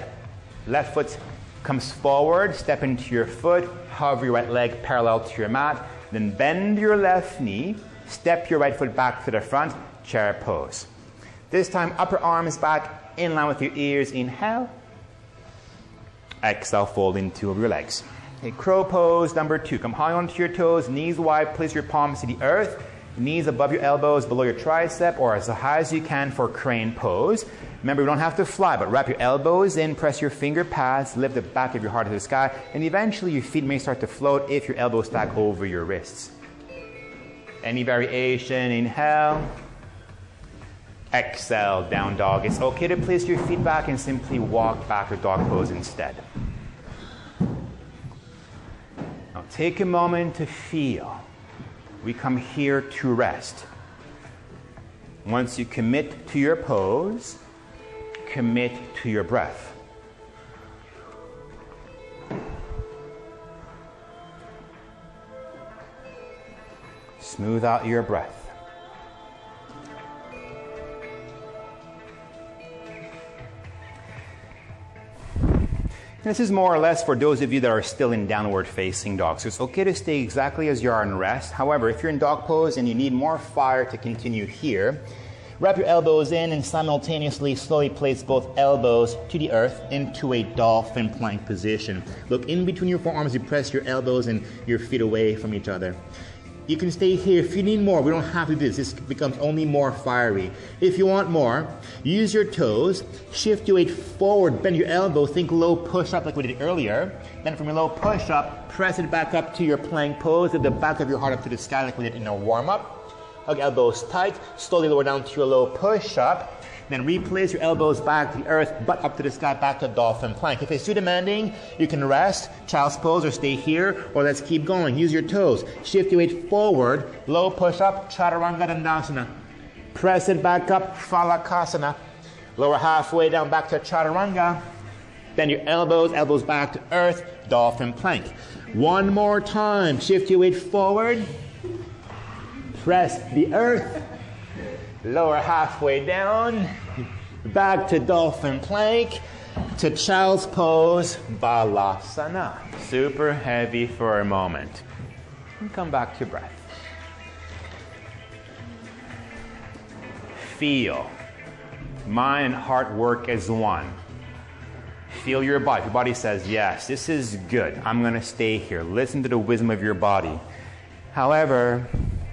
A: Left foot comes forward. Step into your foot. Hover your right leg parallel to your mat. Then bend your left knee. Step your right foot back to the front. Chair pose. This time, upper arm is back in line with your ears. Inhale. Exhale, fold into your legs. Okay, crow pose number two. Come high onto your toes, knees wide, place your palms to the earth, knees above your elbows, below your tricep, or as high as you can for crane pose. Remember, you don't have to fly, but wrap your elbows in, press your finger pads, lift the back of your heart to the sky, and eventually your feet may start to float if your elbows stack over your wrists. Any variation, inhale. Exhale, down dog. It's okay to place your feet back and simply walk back or dog pose instead. Now take a moment to feel. We come here to rest. Once you commit to your pose, commit to your breath. Smooth out your breath. This is more or less for those of you that are still in downward facing dog. So it's okay to stay exactly as you are in rest. However, if you're in dog pose and you need more fire to continue here, wrap your elbows in and simultaneously slowly place both elbows to the earth into a dolphin plank position. Look in between your forearms, you press your elbows and your feet away from each other. You can stay here. If you need more, we don't have to do this. This becomes only more fiery. If you want more, use your toes, shift your weight forward, bend your elbow, think low push up like we did earlier. Then from your low push up, press it back up to your plank pose with the back of your heart up to the sky like we did in our warm up. Hug elbows tight, slowly lower down to your low push up. Then replace your elbows back to the earth, butt up to the sky, back to dolphin plank. If it's too demanding, you can rest, child's pose, or stay here, or let's keep going. Use your toes. Shift your weight forward, low push up, chaturanga dandasana. Press it back up, phalakasana. Lower halfway down back to chaturanga. Bend your elbows, elbows back to earth, dolphin plank. One more time. Shift your weight forward. Press the earth lower halfway down, back to dolphin plank, to child's pose, balasana. Super heavy for a moment. And come back to breath. Feel. Mind and heart work as one. Feel your body. Your body says, Yes, this is good. I'm going to stay here. Listen to the wisdom of your body. However,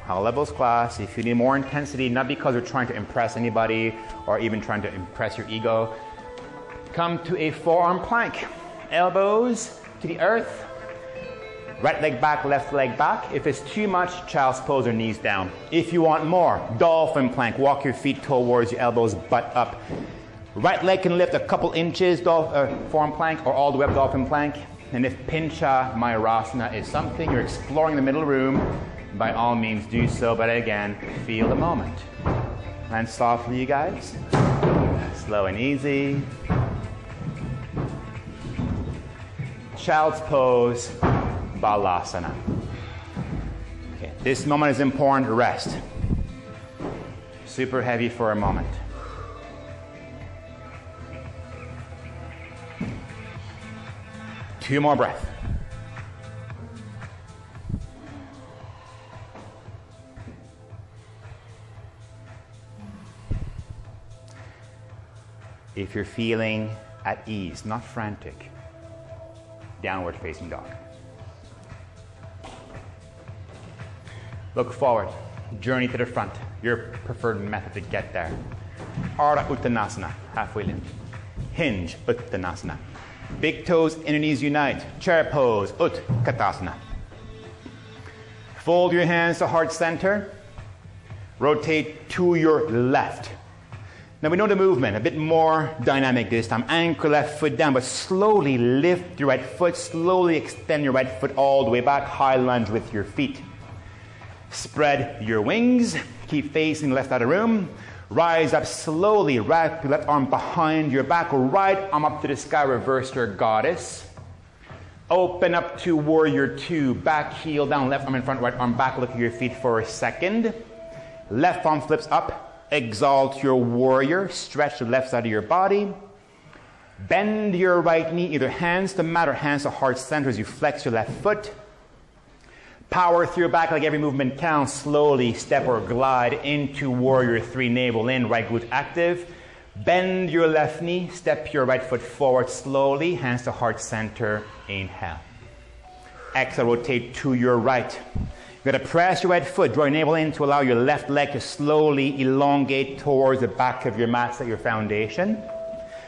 A: our levels class, if you need more intensity, not because you're trying to impress anybody or even trying to impress your ego, come to a forearm plank. Elbows to the earth. Right leg back, left leg back. If it's too much, child's pose or knees down. If you want more, dolphin plank. Walk your feet towards your elbows, butt up. Right leg can lift a couple inches, dolph- uh, forearm plank, or all the way up dolphin plank. And if Pincha Mayurasana is something you're exploring the middle room, by all means do so. But again, feel the moment. And softly, you guys. Slow and easy. Child's pose, Balasana. Okay, this moment is important. Rest. Super heavy for a moment. Two more breaths. If you're feeling at ease, not frantic, downward facing dog. Look forward, journey to the front, your preferred method to get there. Ardha Uttanasana, halfway lift. Hinge Uttanasana. Big toes, inner knees unite. Chair pose, Utkatasana. Fold your hands to heart center. Rotate to your left. Now we know the movement, a bit more dynamic this time. Anchor left foot down, but slowly lift your right foot, slowly extend your right foot all the way back, high lunge with your feet. Spread your wings, keep facing left side of room. Rise up slowly, wrap your left arm behind your back, right arm up to the sky, reverse your goddess. Open up to warrior two, back heel down, left arm in front, right arm back. Look at your feet for a second. Left arm flips up, Exalt your warrior. Stretch the left side of your body. Bend your right knee, either hands to mat or hands to heart center as you flex your left foot. Power through your back like every movement counts. Slowly step or glide into warrior three, navel in, right glute active. Bend your left knee, step your right foot forward slowly, hands to heart center, inhale. Exhale, rotate to your right. You're going to press your right foot, draw your navel in to allow your left leg to slowly elongate towards the back of your mat, set your foundation.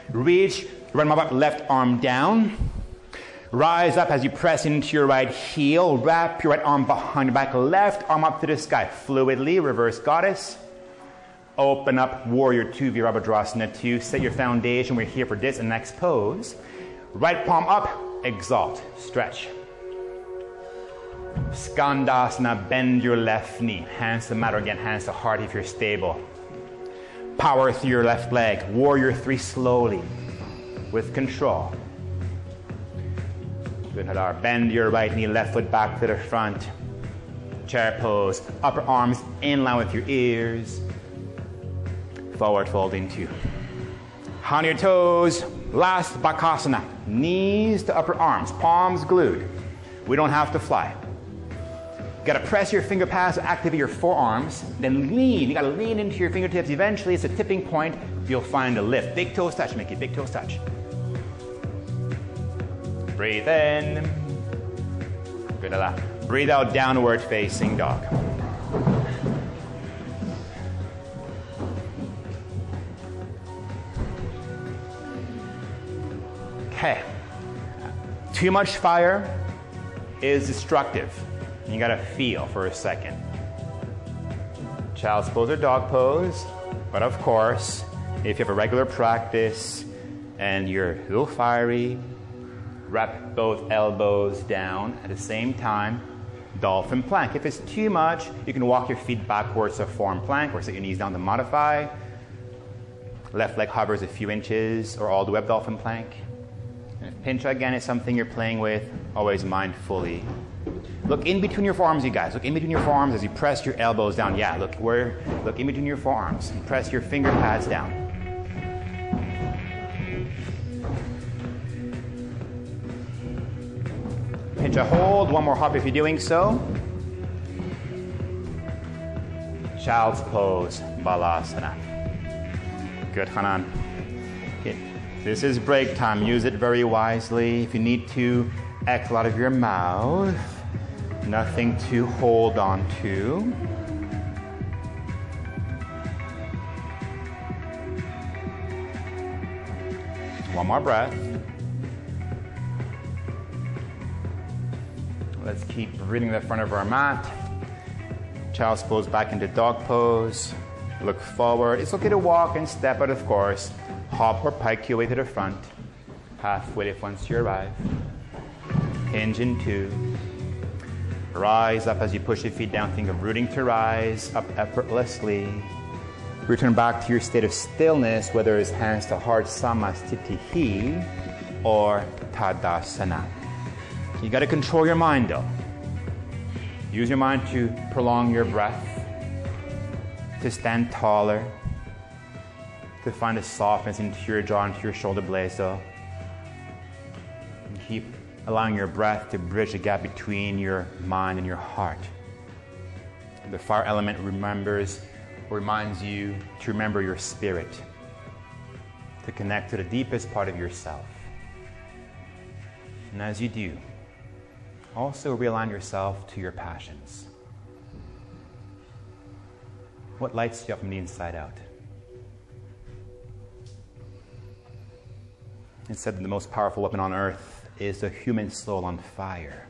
A: Reach, run my left arm down. Rise up as you press into your right heel. Wrap your right arm behind your back, left arm up to the sky. Fluidly, reverse goddess. Open up, warrior two, Virabhadrasana two. Set your foundation. We're here for this and next pose. Right palm up, exalt, stretch. Skandasana, bend your left knee. Hands to mat or again, hands to heart if you're stable. Power through your left leg. Warrior three slowly with control. Hadar. Bend your right knee, left foot back to the front. Chair pose. Upper arms in line with your ears. Forward folding two. On your toes. Last Bakasana. Knees to upper arms. Palms glued. We don't have to fly. Gotta press your finger pads activate your forearms, then lean. You gotta lean into your fingertips. Eventually, it's a tipping point. You'll find a lift. Big toes touch, Mickey. Big toes touch. Breathe in. Good. Breathe out, downward facing dog. Okay. Too much fire is destructive. You gotta feel for a second. Child's pose or dog pose, but of course, if you have a regular practice and you're a little fiery, wrap both elbows down at the same time, dolphin plank. If it's too much, you can walk your feet backwards to forearm plank or set your knees down to modify. Left leg hovers a few inches or all the way up dolphin plank. And if pincha again is something you're playing with, always mindfully Look in between your forearms, you guys. Look in between your forearms as you press your elbows down. Yeah, look where. Look in between your forearms and press your finger pads down. Pincha hold. One more hop if you're doing so. Child's pose, Balasana. Good, Hanan. Okay. This is break time. Use it very wisely. If you need to exhale out of your mouth. Nothing to hold on to. One more breath. Let's keep breathing the front of our mat. Child's pose back into dog pose. Look forward. It's okay to walk and step out, of course. Hop or pike your way to the front. Halfway lift once you arrive. In two. Rise up as you push your feet down. Think of rooting to rise up effortlessly. Return back to your state of stillness, whether it's hands to heart, samasthiti, or tadasana. You got to control your mind though. Use your mind to prolong your breath, to stand taller, to find a softness into your jaw, into your shoulder blades though. Allowing your breath to bridge the gap between your mind and your heart. The fire element remembers reminds you to remember your spirit, to connect to the deepest part of yourself. And as you do, also realign yourself to your passions. What lights you up from the inside out? It said that the most powerful weapon on earth is the human soul on fire.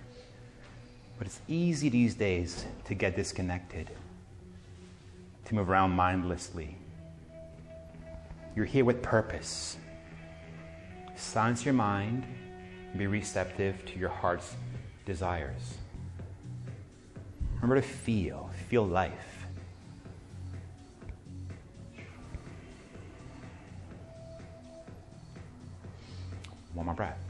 A: But it's easy these days to get disconnected to move around mindlessly. You're here with purpose. Silence your mind be receptive to your heart's desires. Remember to feel, feel life. One more breath.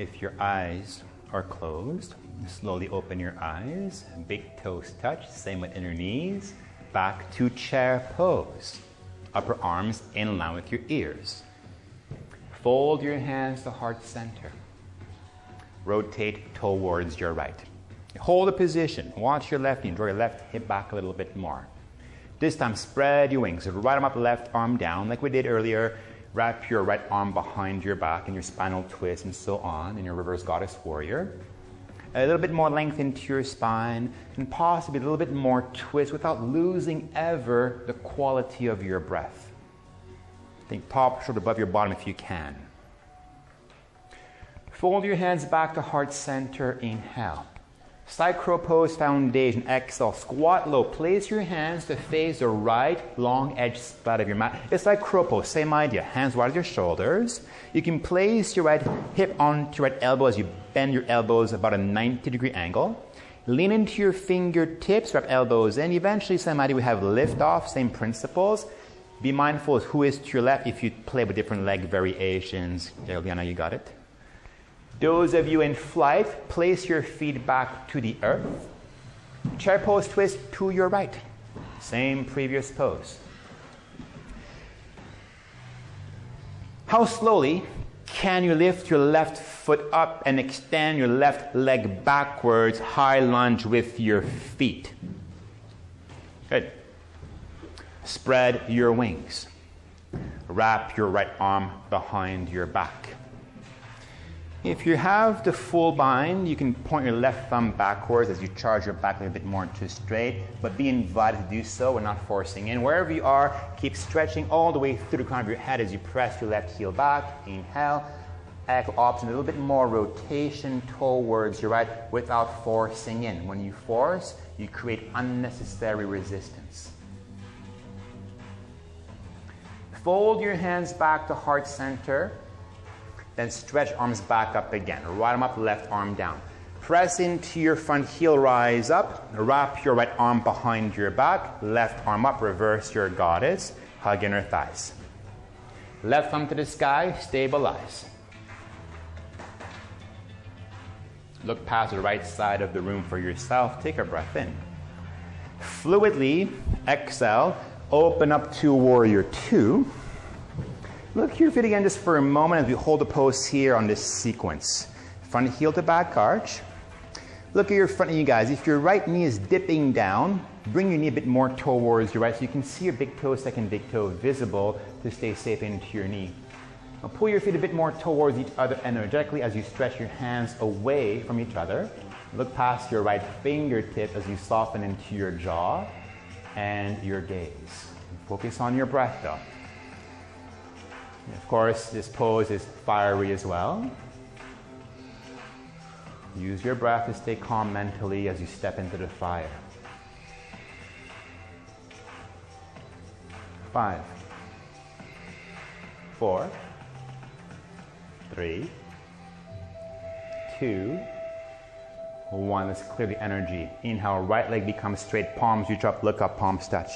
A: If your eyes are closed, slowly open your eyes. Big toes touch, same with inner knees. Back to chair pose. Upper arms in line with your ears. Fold your hands to heart center. Rotate towards your right. Hold a position. Watch your left knee. Draw your left hip back a little bit more. This time, spread your wings. Right arm up, left arm down, like we did earlier. Wrap your right arm behind your back and your spinal twist and so on in your reverse goddess warrior. A little bit more length into your spine and possibly a little bit more twist without losing ever the quality of your breath. Think top shoulder above your bottom if you can. Fold your hands back to heart center. Inhale. Side pose foundation. Exhale. Squat low. Place your hands to face the right long edge side of your mat. It's like crow pose. Same idea. Hands wide at your shoulders. You can place your right hip onto your right elbow as you bend your elbows about a 90 degree angle. Lean into your fingertips, wrap elbows in. Eventually, same idea. We have lift off. Same principles. Be mindful of who is to your left if you play with different leg variations. Eliana, you got it? Those of you in flight, place your feet back to the earth. Chair pose twist to your right. Same previous pose. How slowly can you lift your left foot up and extend your left leg backwards, high lunge with your feet? Good. Spread your wings. Wrap your right arm behind your back. If you have the full bind, you can point your left thumb backwards as you charge your back a little bit more to straight, but be invited to do so. We're not forcing in. Wherever you are, keep stretching all the way through the crown of your head as you press your left heel back. Inhale. Exhale, option, a little bit more rotation towards your right without forcing in. When you force, you create unnecessary resistance. Fold your hands back to heart center. Then stretch arms back up again. Right arm up, left arm down. Press into your front heel, rise up. Wrap your right arm behind your back. Left arm up, reverse your goddess. Hug inner thighs. Left thumb to the sky, stabilize. Look past the right side of the room for yourself. Take a breath in. Fluidly exhale, open up to warrior two. Look here, feet again just for a moment as we hold the pose here on this sequence. Front heel to back arch. Look at your front knee, guys. If your right knee is dipping down, bring your knee a bit more towards your right so you can see your big toe, second big toe visible to stay safe into your knee. Now pull your feet a bit more towards each other energetically as you stretch your hands away from each other. Look past your right fingertip as you soften into your jaw. and your gaze. Focus on your breath though. And of course, this pose is fiery as well. Use your breath to stay calm mentally as you step into the fire. Five, four, three, two, one. Let's clear the energy. Inhale, right leg becomes straight, palms reach up, look up, palms touch.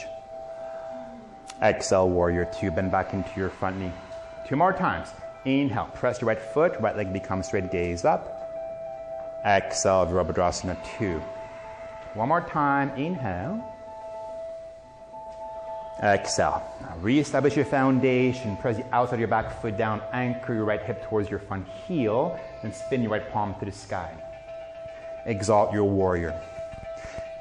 A: Exhale, warrior two, bend back into your front knee. Two more times. Inhale, press your right foot, right leg becomes straight, gaze up. Exhale, Virabhadrasana 2. One more time. Inhale. Exhale. Now reestablish your foundation. Press the outside of your back foot down. Anchor your right hip towards your front heel. And spin your right palm to the sky. Exalt your warrior.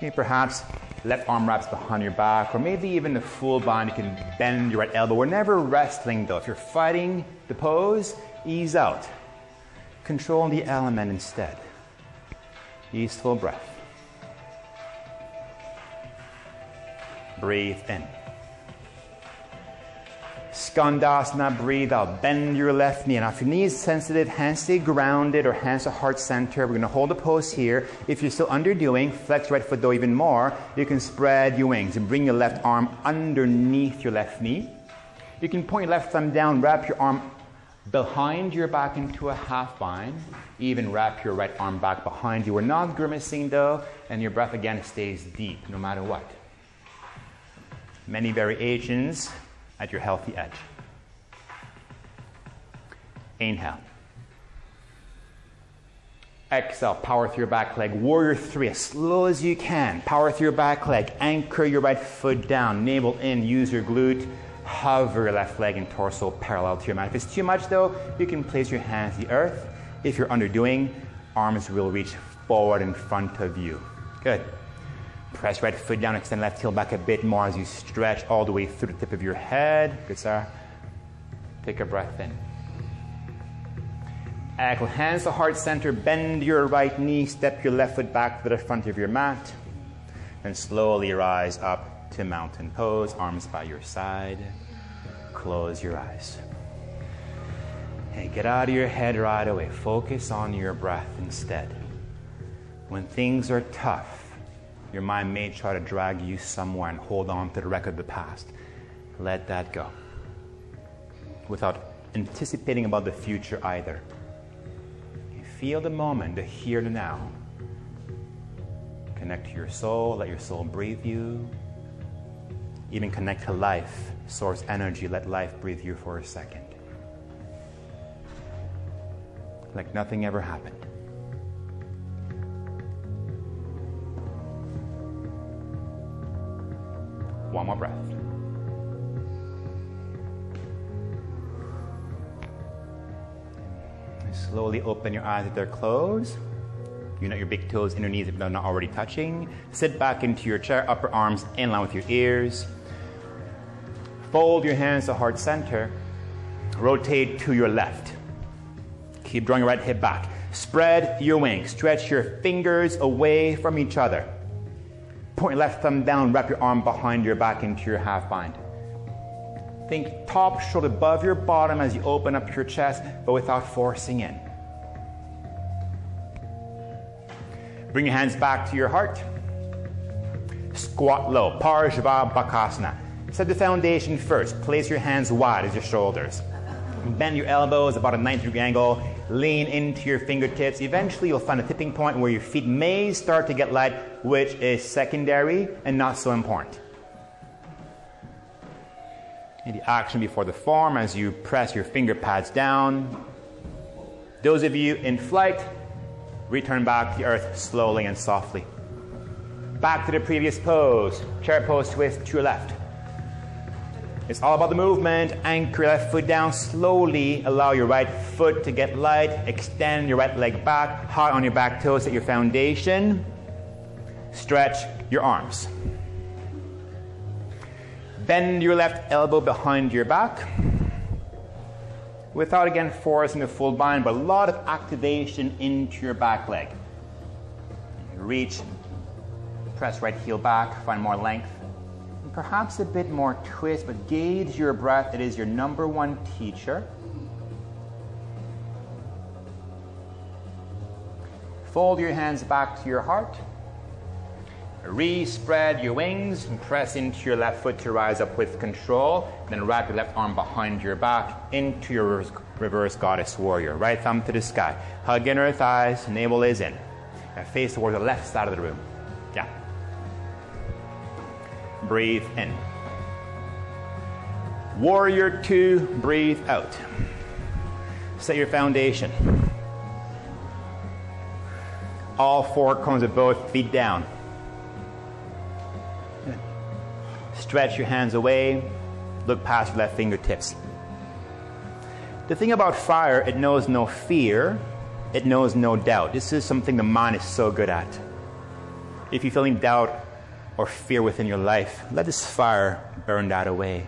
A: Okay, perhaps left arm wraps behind your back, or maybe even the full bind. You can bend your right elbow. We're never wrestling though. If you're fighting the pose, ease out. Control the element instead easeful breath. Breathe in. Skandasana, breathe out. Bend your left knee. Now, if your knee is sensitive, hands stay grounded or hands to heart center. We're going to hold the pose here. If you're still underdoing, flex right foot though even more. You can spread your wings and bring your left arm underneath your left knee. You can point your left thumb down, wrap your arm behind your back into a half bind. Even wrap your right arm back behind you. We're not grimacing though, and your breath again stays deep no matter what. Many variations at your healthy edge. Inhale. Exhale, power through your back leg. Warrior three, as slow as you can. Power through your back leg. Anchor your right foot down. Navel in. Use your glute hover your left leg and torso parallel to your mat. If it's too much though, you can place your hands to the earth. If you're underdoing, arms will reach forward in front of you. Good. Press right foot down, extend left heel back a bit more as you stretch all the way through the tip of your head. Good, sir. Take a breath in. Ankle hands to heart center, bend your right knee, step your left foot back to the front of your mat, and slowly rise up to mountain pose, arms by your side. Close your eyes. And get out of your head right away. Focus on your breath instead. When things are tough, your mind may try to drag you somewhere and hold on to the record of the past. Let that go. Without anticipating about the future either. Feel the moment, the here and now. Connect to your soul, let your soul breathe you. Even connect to life, source energy, let life breathe you for a second. Like nothing ever happened. One more breath. slowly open your eyes if they're closed. Unite your big toes in your knees if they're not already touching. Sit back into your chair, upper arms in line with your ears. Fold your hands to heart center. Rotate to your left. Keep drawing your right hip back. Spread your wings. Stretch your fingers away from each other. Point left thumb down. Wrap your arm behind your back into your half bind. Think top shoulder above your bottom as you open up your chest, but without forcing in. Bring your hands back to your heart. Squat low. Parshva Set the foundation first. Place your hands wide as your shoulders. Bend your elbows about a 90 degree angle. Lean into your fingertips. Eventually, you'll find a tipping point where your feet may start to get light, which is secondary and not so important. And the action before the form as you press your finger pads down. Those of you in flight, return back to the earth slowly and softly. Back to the previous pose. Chair pose twist to your left. It's all about the movement. Anchor your left foot down slowly. Allow your right foot to get light. Extend your right leg back. High on your back toes at your foundation. Stretch your arms. Bend your left elbow behind your back. Without again forcing the full bind, but a lot of activation into your back leg. Reach, press right heel back, find more length. Perhaps a bit more twist, but gauge your breath. It is your number one teacher. Fold your hands back to your heart. Re-spread your wings and press into your left foot to rise up with control. Then wrap your left arm behind your back into your reverse, reverse goddess warrior. Right thumb to the sky. Hug inner thighs, navel is in. And face towards the left side of the room. Yeah. Breathe in. Warrior two, breathe out. Set your foundation. All four corners of both feet down. Stretch your hands away. Look past your left fingertips. The thing about fire, it knows no fear, it knows no doubt. This is something the mind is so good at. If you're feeling doubt or fear within your life, let this fire burn that away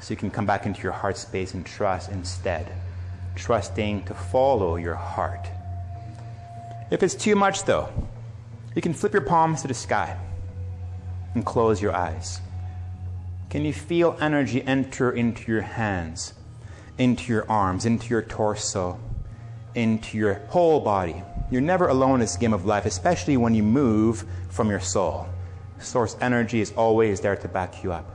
A: so you can come back into your heart space and trust instead, trusting to follow your heart. If it's too much, though, you can flip your palms to the sky and close your eyes. Can you feel energy enter into your hands, into your arms, into your torso, into your whole body? You're never alone in this game of life, especially when you move from your soul. Source energy is always there to back you up.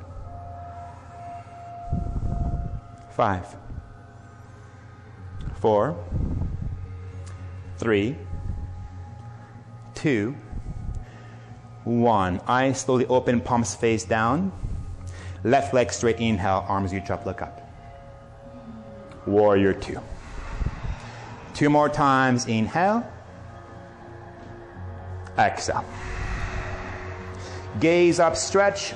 A: Five, four, three, two, one. Eyes slowly open, palms face down. Left leg straight, inhale, arms reach up, look up. Warrior two. Two more times, inhale. Exhale. Gaze up, stretch.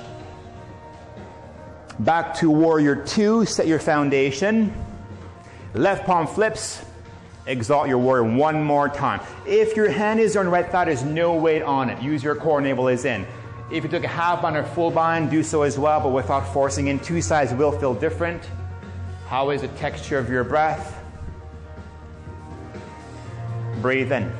A: Back to warrior two, set your foundation. Left palm flips, Exalt your warrior one more time. If your hand is on right thigh, there's no weight on it. Use your core, navel is in. If you took a half bind or full bind, do so as well, but without forcing in. Two sides will feel different. How is the texture of your breath? Breathe in.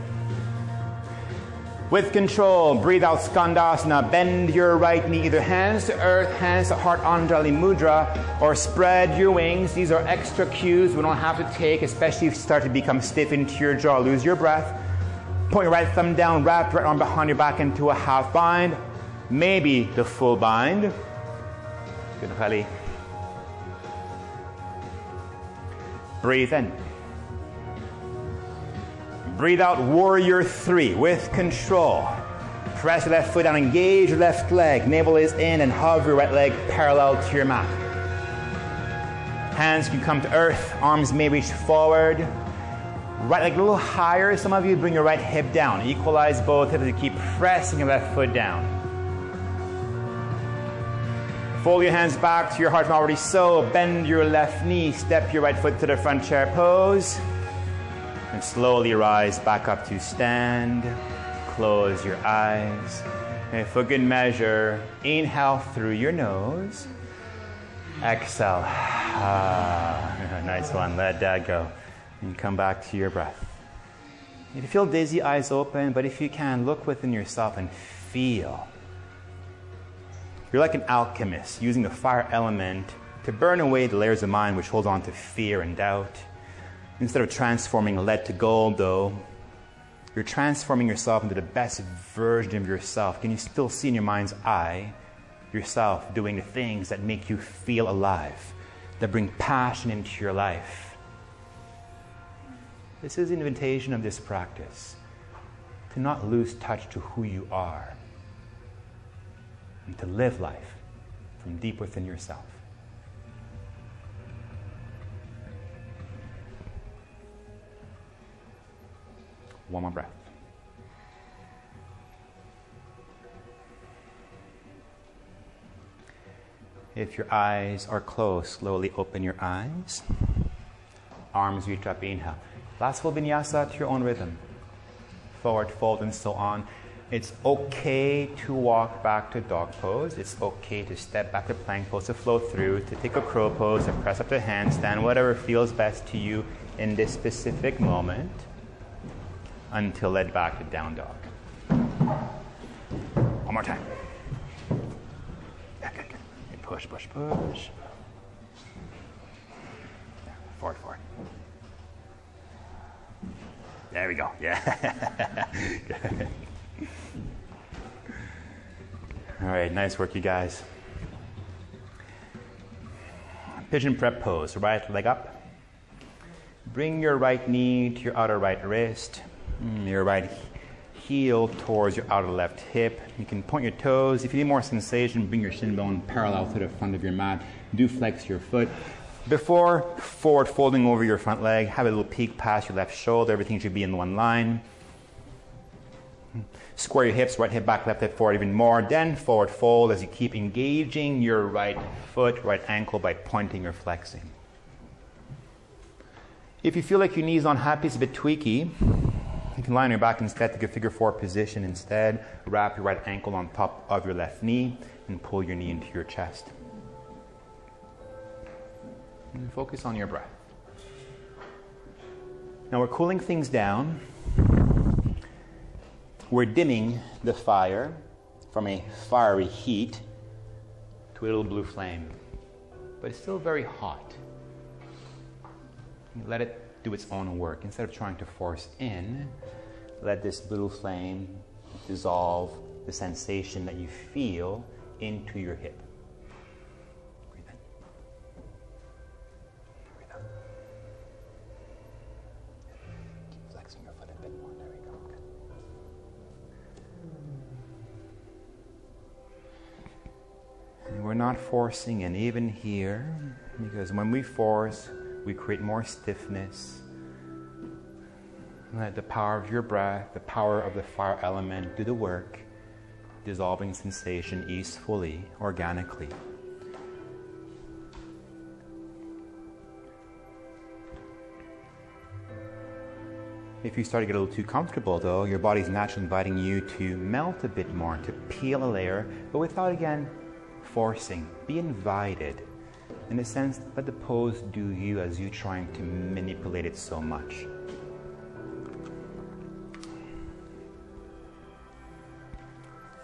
A: With control, breathe out Skandasana. Bend your right knee, either hands to earth, hands to heart, Anjali Mudra, or spread your wings. These are extra cues we don't have to take, especially if you start to become stiff into your jaw. Lose your breath. Point your right thumb down, wrap right arm behind your back into a half bind, maybe the full bind. Good, Breathe in. Breathe out, warrior three, with control. Press your left foot down, engage your left leg. Navel is in and hover your right leg parallel to your mat. Hands can come to earth, arms may reach forward. Right leg a little higher. Some of you bring your right hip down. Equalize both hips and keep pressing your left foot down. Fold your hands back to your heart from already so. Bend your left knee. Step your right foot to the front chair pose. And slowly rise back up to stand. Close your eyes. And for good measure, inhale through your nose. Exhale. Ah, nice one. Let that go. And come back to your breath. If you feel dizzy, eyes open, but if you can, look within yourself and feel. You're like an alchemist using the fire element to burn away the layers of mind which hold on to fear and doubt Instead of transforming lead to gold, though, you're transforming yourself into the best version of yourself. Can you still see in your mind's eye yourself doing the things that make you feel alive, that bring passion into your life? This is the invitation of this practice to not lose touch to who you are and to live life from deep within yourself. One more breath. If your eyes are closed, slowly open your eyes. Arms reach up, inhale. Last full vinyasa to your own rhythm. Forward fold and so on. It's okay to walk back to dog pose. It's okay to step back to plank pose, to flow through, to take a crow pose, to press up to handstand, whatever feels best to you in this specific moment until led back to down dog. One more time. Yeah. push, push, push. Forward, forward. There we go. Yeah. All right, nice work, you guys. Pigeon prep pose, right leg up. Bring your right knee to your outer right wrist, Mm, your right heel towards your outer left hip. You can point your toes. If you need more sensation, bring your shin bone parallel to the front of your mat. Do flex your foot. Before forward folding over your front leg, have a little peek past your left shoulder. Everything should be in one line. Square your hips, right hip back, left hip forward even more. Then forward fold as you keep engaging your right foot, right ankle by pointing or flexing. If you feel like your knee's unhappy, it's a bit tweaky, you can lie on your back instead, take a figure four position instead. Wrap your right ankle on top of your left knee and pull your knee into your chest. And focus on your breath. Now we're cooling things down we're dimming the fire from a fiery heat to a little blue flame, but it's still very hot. Let it do its own work. Instead of trying to force in, let this blue flame dissolve the sensation that you feel into your hip. Breathe in. Breathe out. Keep flexing your foot a bit more. There we're not forcing, and even here, because when we force, we create more stiffness. Let the power of your breath, the power of the fire element do the work, dissolving sensation easefully, organically. If you start to get a little too comfortable, though, your body's naturally inviting you to melt a bit more, to peel a layer, but without, again, forcing, be invited. In a sense, let the pose do you as you trying to manipulate it so much.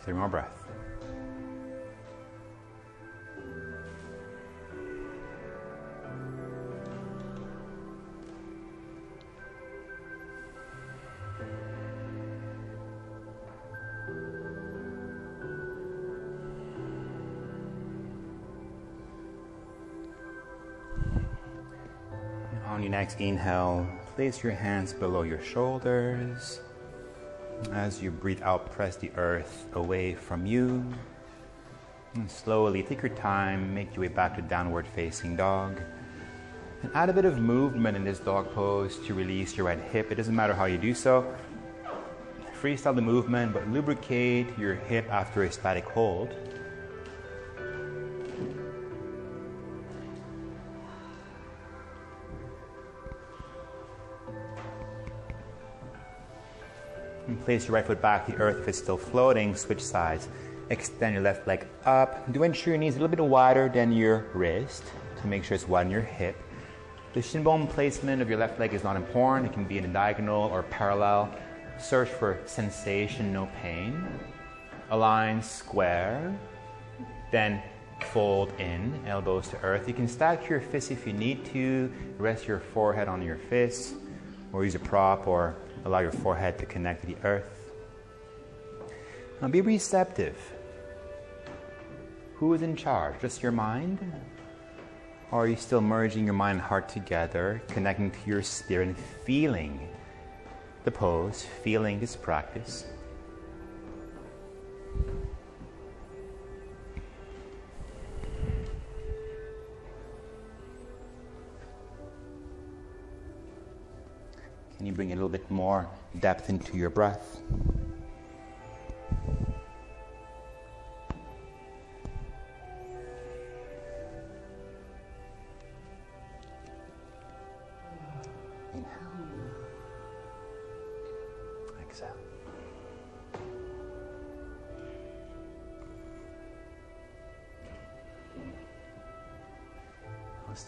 A: Three more breaths. Next inhale, place your hands below your shoulders. As you breathe out, press the earth away from you. And slowly take your time, make your way back to downward facing dog. And add a bit of movement in this dog pose to release your right hip. It doesn't matter how you do so. Freestyle the movement, but lubricate your hip after a static hold. Place your right foot back to the earth if it's still floating. Switch sides. Extend your left leg up. Do ensure your knees a little bit wider than your wrist to make sure it's wide in your hip. The shin bone placement of your left leg is not important. It can be in a diagonal or parallel. Search for sensation, no pain. Align square. Then fold in, elbows to earth. You can stack your fists if you need to. Rest your forehead on your fists, or use a prop or Allow your forehead to connect to the earth. Now be receptive. Who is in charge? Just your mind? Or are you still merging your mind and heart together, connecting to your spirit and feeling the pose, feeling this practice? You bring a little bit more depth into your breath?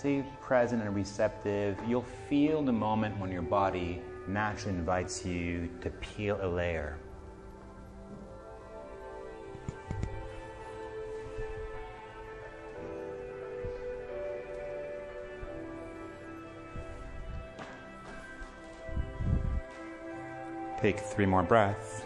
A: stay present and receptive. You'll feel the moment when your body naturally invites you to peel a layer. Take three more breaths.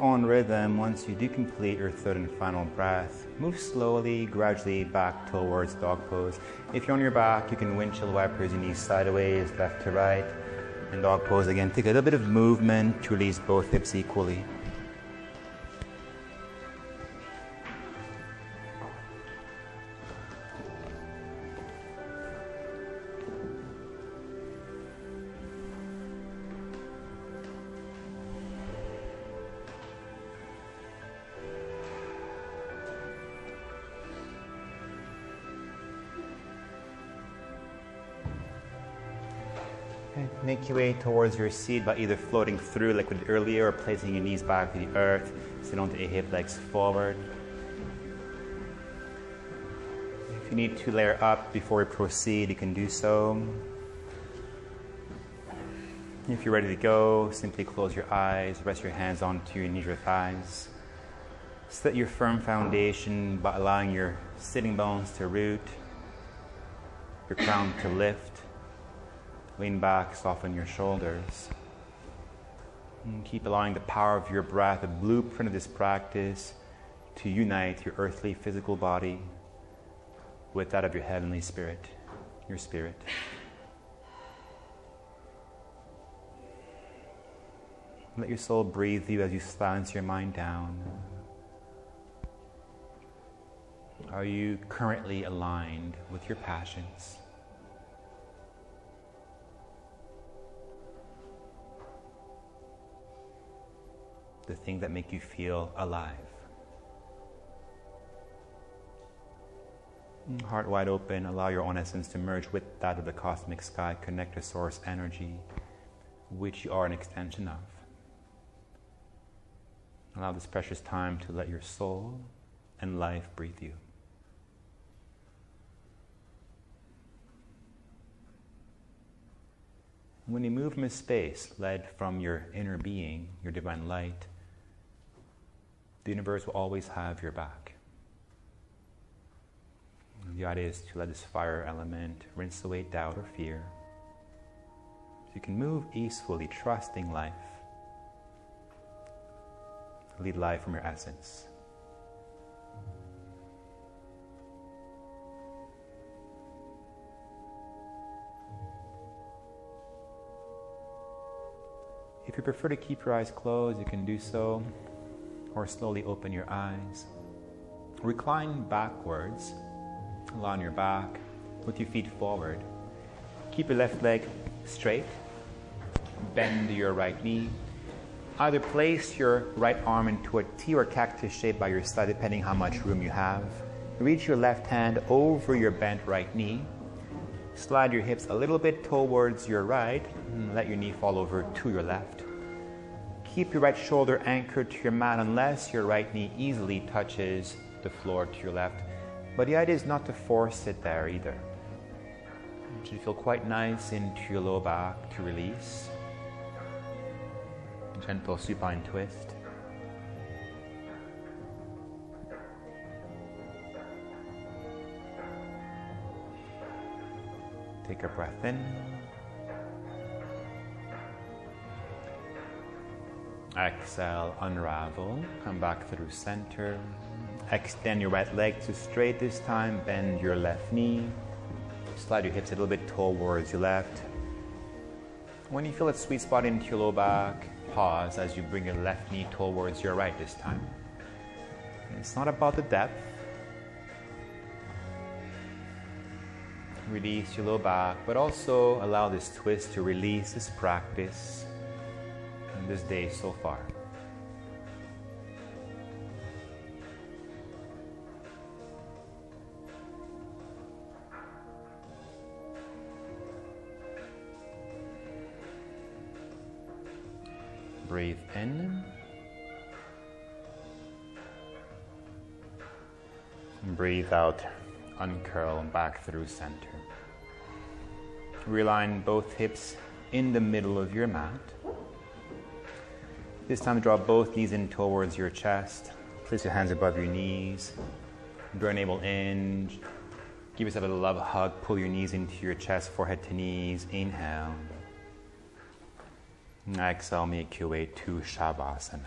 A: Own rhythm, once you do complete your third and final breath, move slowly, gradually back towards dog pose. If you're on your back, you can windshield wipers your knees sideways, left to right. And dog pose again. Take a little bit of movement to release both hips equally. Way towards your seat by either floating through like we did earlier or placing your knees back to the earth. Sit onto your hip legs forward. If you need to layer up before we proceed, you can do so. If you're ready to go, simply close your eyes, rest your hands onto your knees or thighs. Set your firm foundation by allowing your sitting bones to root, your crown to lift. Lean back, soften your shoulders. And keep allowing the power of your breath, the blueprint of this practice, to unite your earthly physical body with that of your heavenly spirit, your spirit. Let your soul breathe you as you silence your mind down. Are you currently aligned with your passions? The things that make you feel alive. Heart wide open, allow your own essence to merge with that of the cosmic sky, connect to source energy, which you are an extension of. Allow this precious time to let your soul and life breathe you. When you move from space led from your inner being, your divine light, the universe will always have your back. The idea is to let this fire element rinse away doubt or fear. So you can move easefully, trusting life. Lead life from your essence. If you prefer to keep your eyes closed, you can do so, or slowly open your eyes. Recline backwards, lie on your back, with your feet forward. Keep your left leg straight, bend your right knee. Either place your right arm into a T or cactus shape by your side, depending how much room you have. Reach your left hand over your bent right knee. Slide your hips a little bit towards your right and let your knee fall over to your left. Keep your right shoulder anchored to your mat unless your right knee easily touches the floor to your left. But the idea is not to force it there either. It should feel quite nice into your low back to release. Gentle supine twist. Take a breath in. Exhale, unravel. Come back through center. Extend your right leg to straight this time. Bend your left knee. Slide your hips a little bit towards your left. When you feel that sweet spot into your low back, pause as you bring your left knee towards your right this time. It's not about the depth. Release your low back, but also allow this twist to release this practice this day so far. Breathe in. Breathe out uncurl back through center. Realign both hips in the middle of your mat. This time, draw both knees in towards your chest. Place your hands above your knees. Draw your navel in. Give yourself a love hug. Pull your knees into your chest, forehead to knees. Inhale. Exhale, make your way to Shavasana.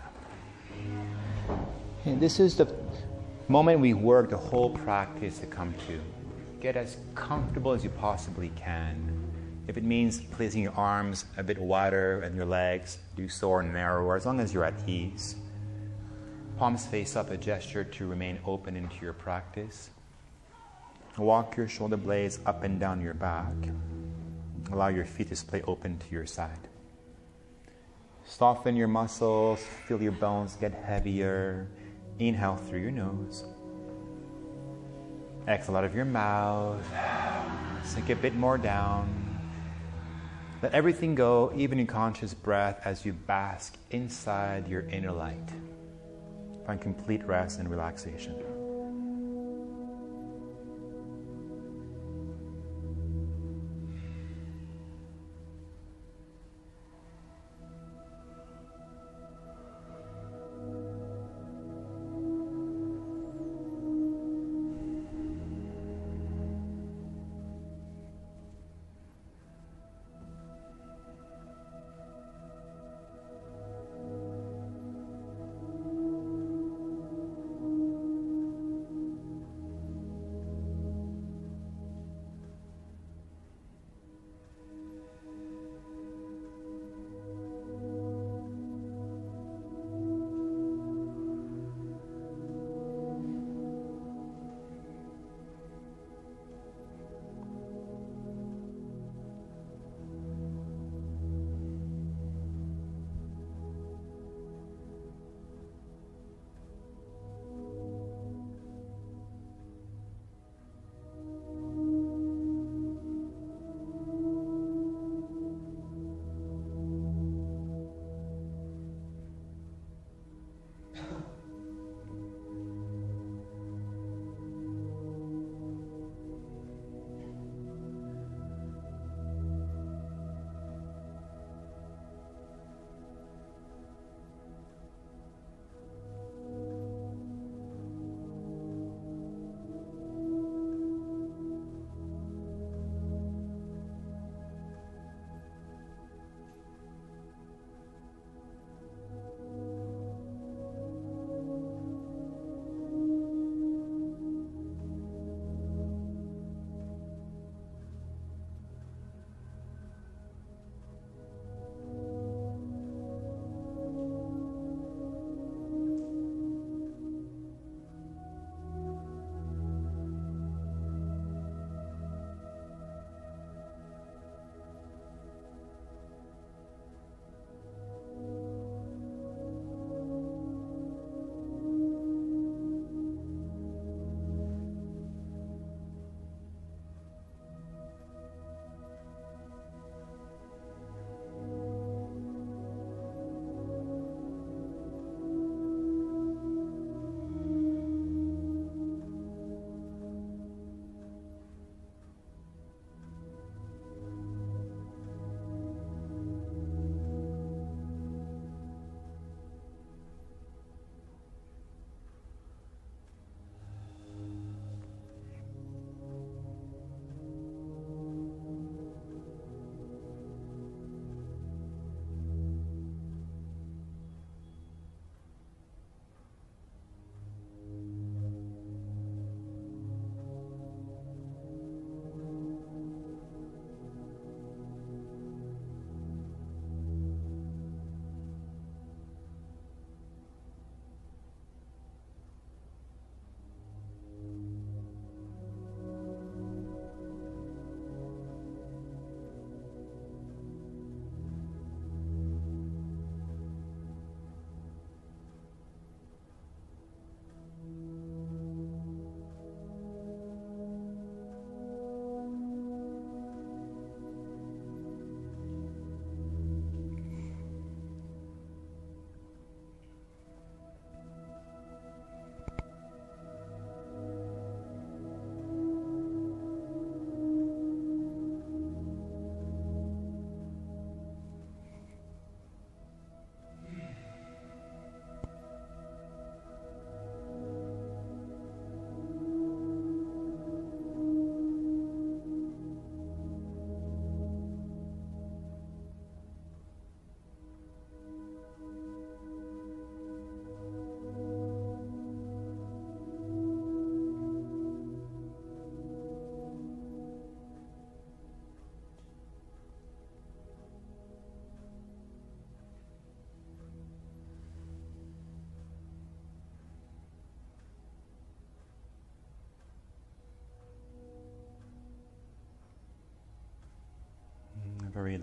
A: And this is the moment we work the whole practice to come to. Get as comfortable as you possibly can. If it means placing your arms a bit wider and your legs, do so or narrower, as long as you're at ease. Palms face up, a gesture to remain open into your practice. Walk your shoulder blades up and down your back. Allow your feet to splay open to your side. Soften your muscles, feel your bones get heavier. Inhale through your nose. Exhale out of your mouth. Sink a bit more down. Let everything go, even in conscious breath, as you bask inside your inner light. Find complete rest and relaxation.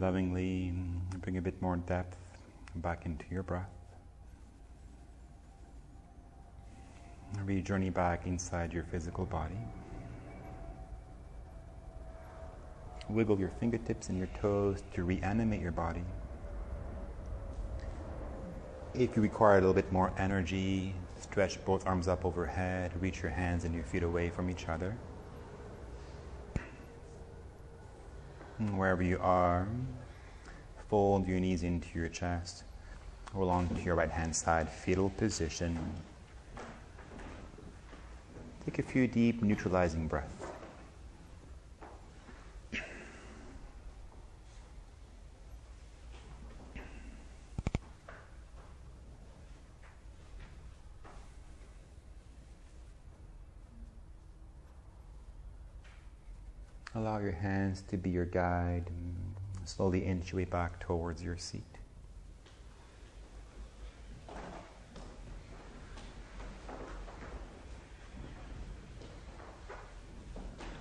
A: Lovingly bring a bit more depth back into your breath. We journey back inside your physical body. Wiggle your fingertips and your toes to reanimate your body. If you require a little bit more energy, stretch both arms up overhead, reach your hands and your feet away from each other. Wherever you are, fold your knees into your chest. Roll onto your right hand side, fetal position. Take a few deep, neutralizing breaths. Allow your to be your guide. Slowly inch your way back towards your seat.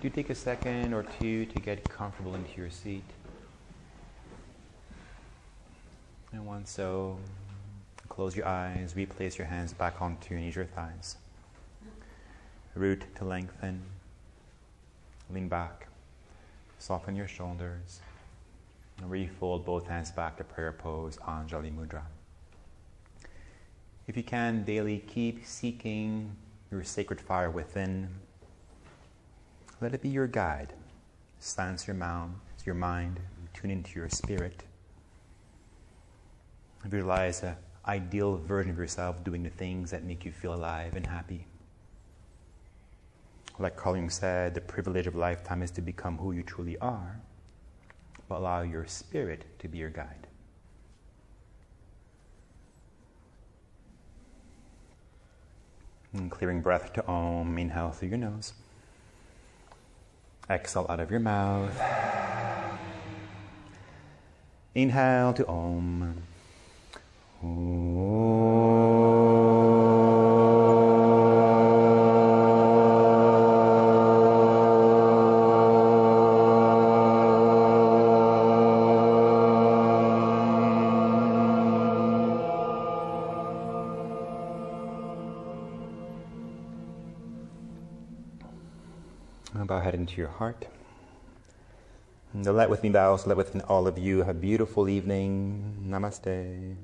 A: Do take a second or two to get comfortable into your seat. And once so, close your eyes, replace your hands back onto your knees or thighs. Root to lengthen. Lean back. Soften your shoulders. And refold both hands back to prayer pose, Anjali Mudra. If you can, daily keep seeking your sacred fire within let it be your guide. Silence your, mouth, your mind, tune into your spirit. Visualize an ideal version of yourself doing the things that make you feel alive and happy. Like Carl Jung said, the privilege of lifetime is to become who you truly are, but allow your spirit to be your guide. And clearing breath to Om, inhale through your nose. Exhale out of your mouth. Inhale to Om. bow into your heart. And let with me bow, so let with all of you have a beautiful evening. Namaste.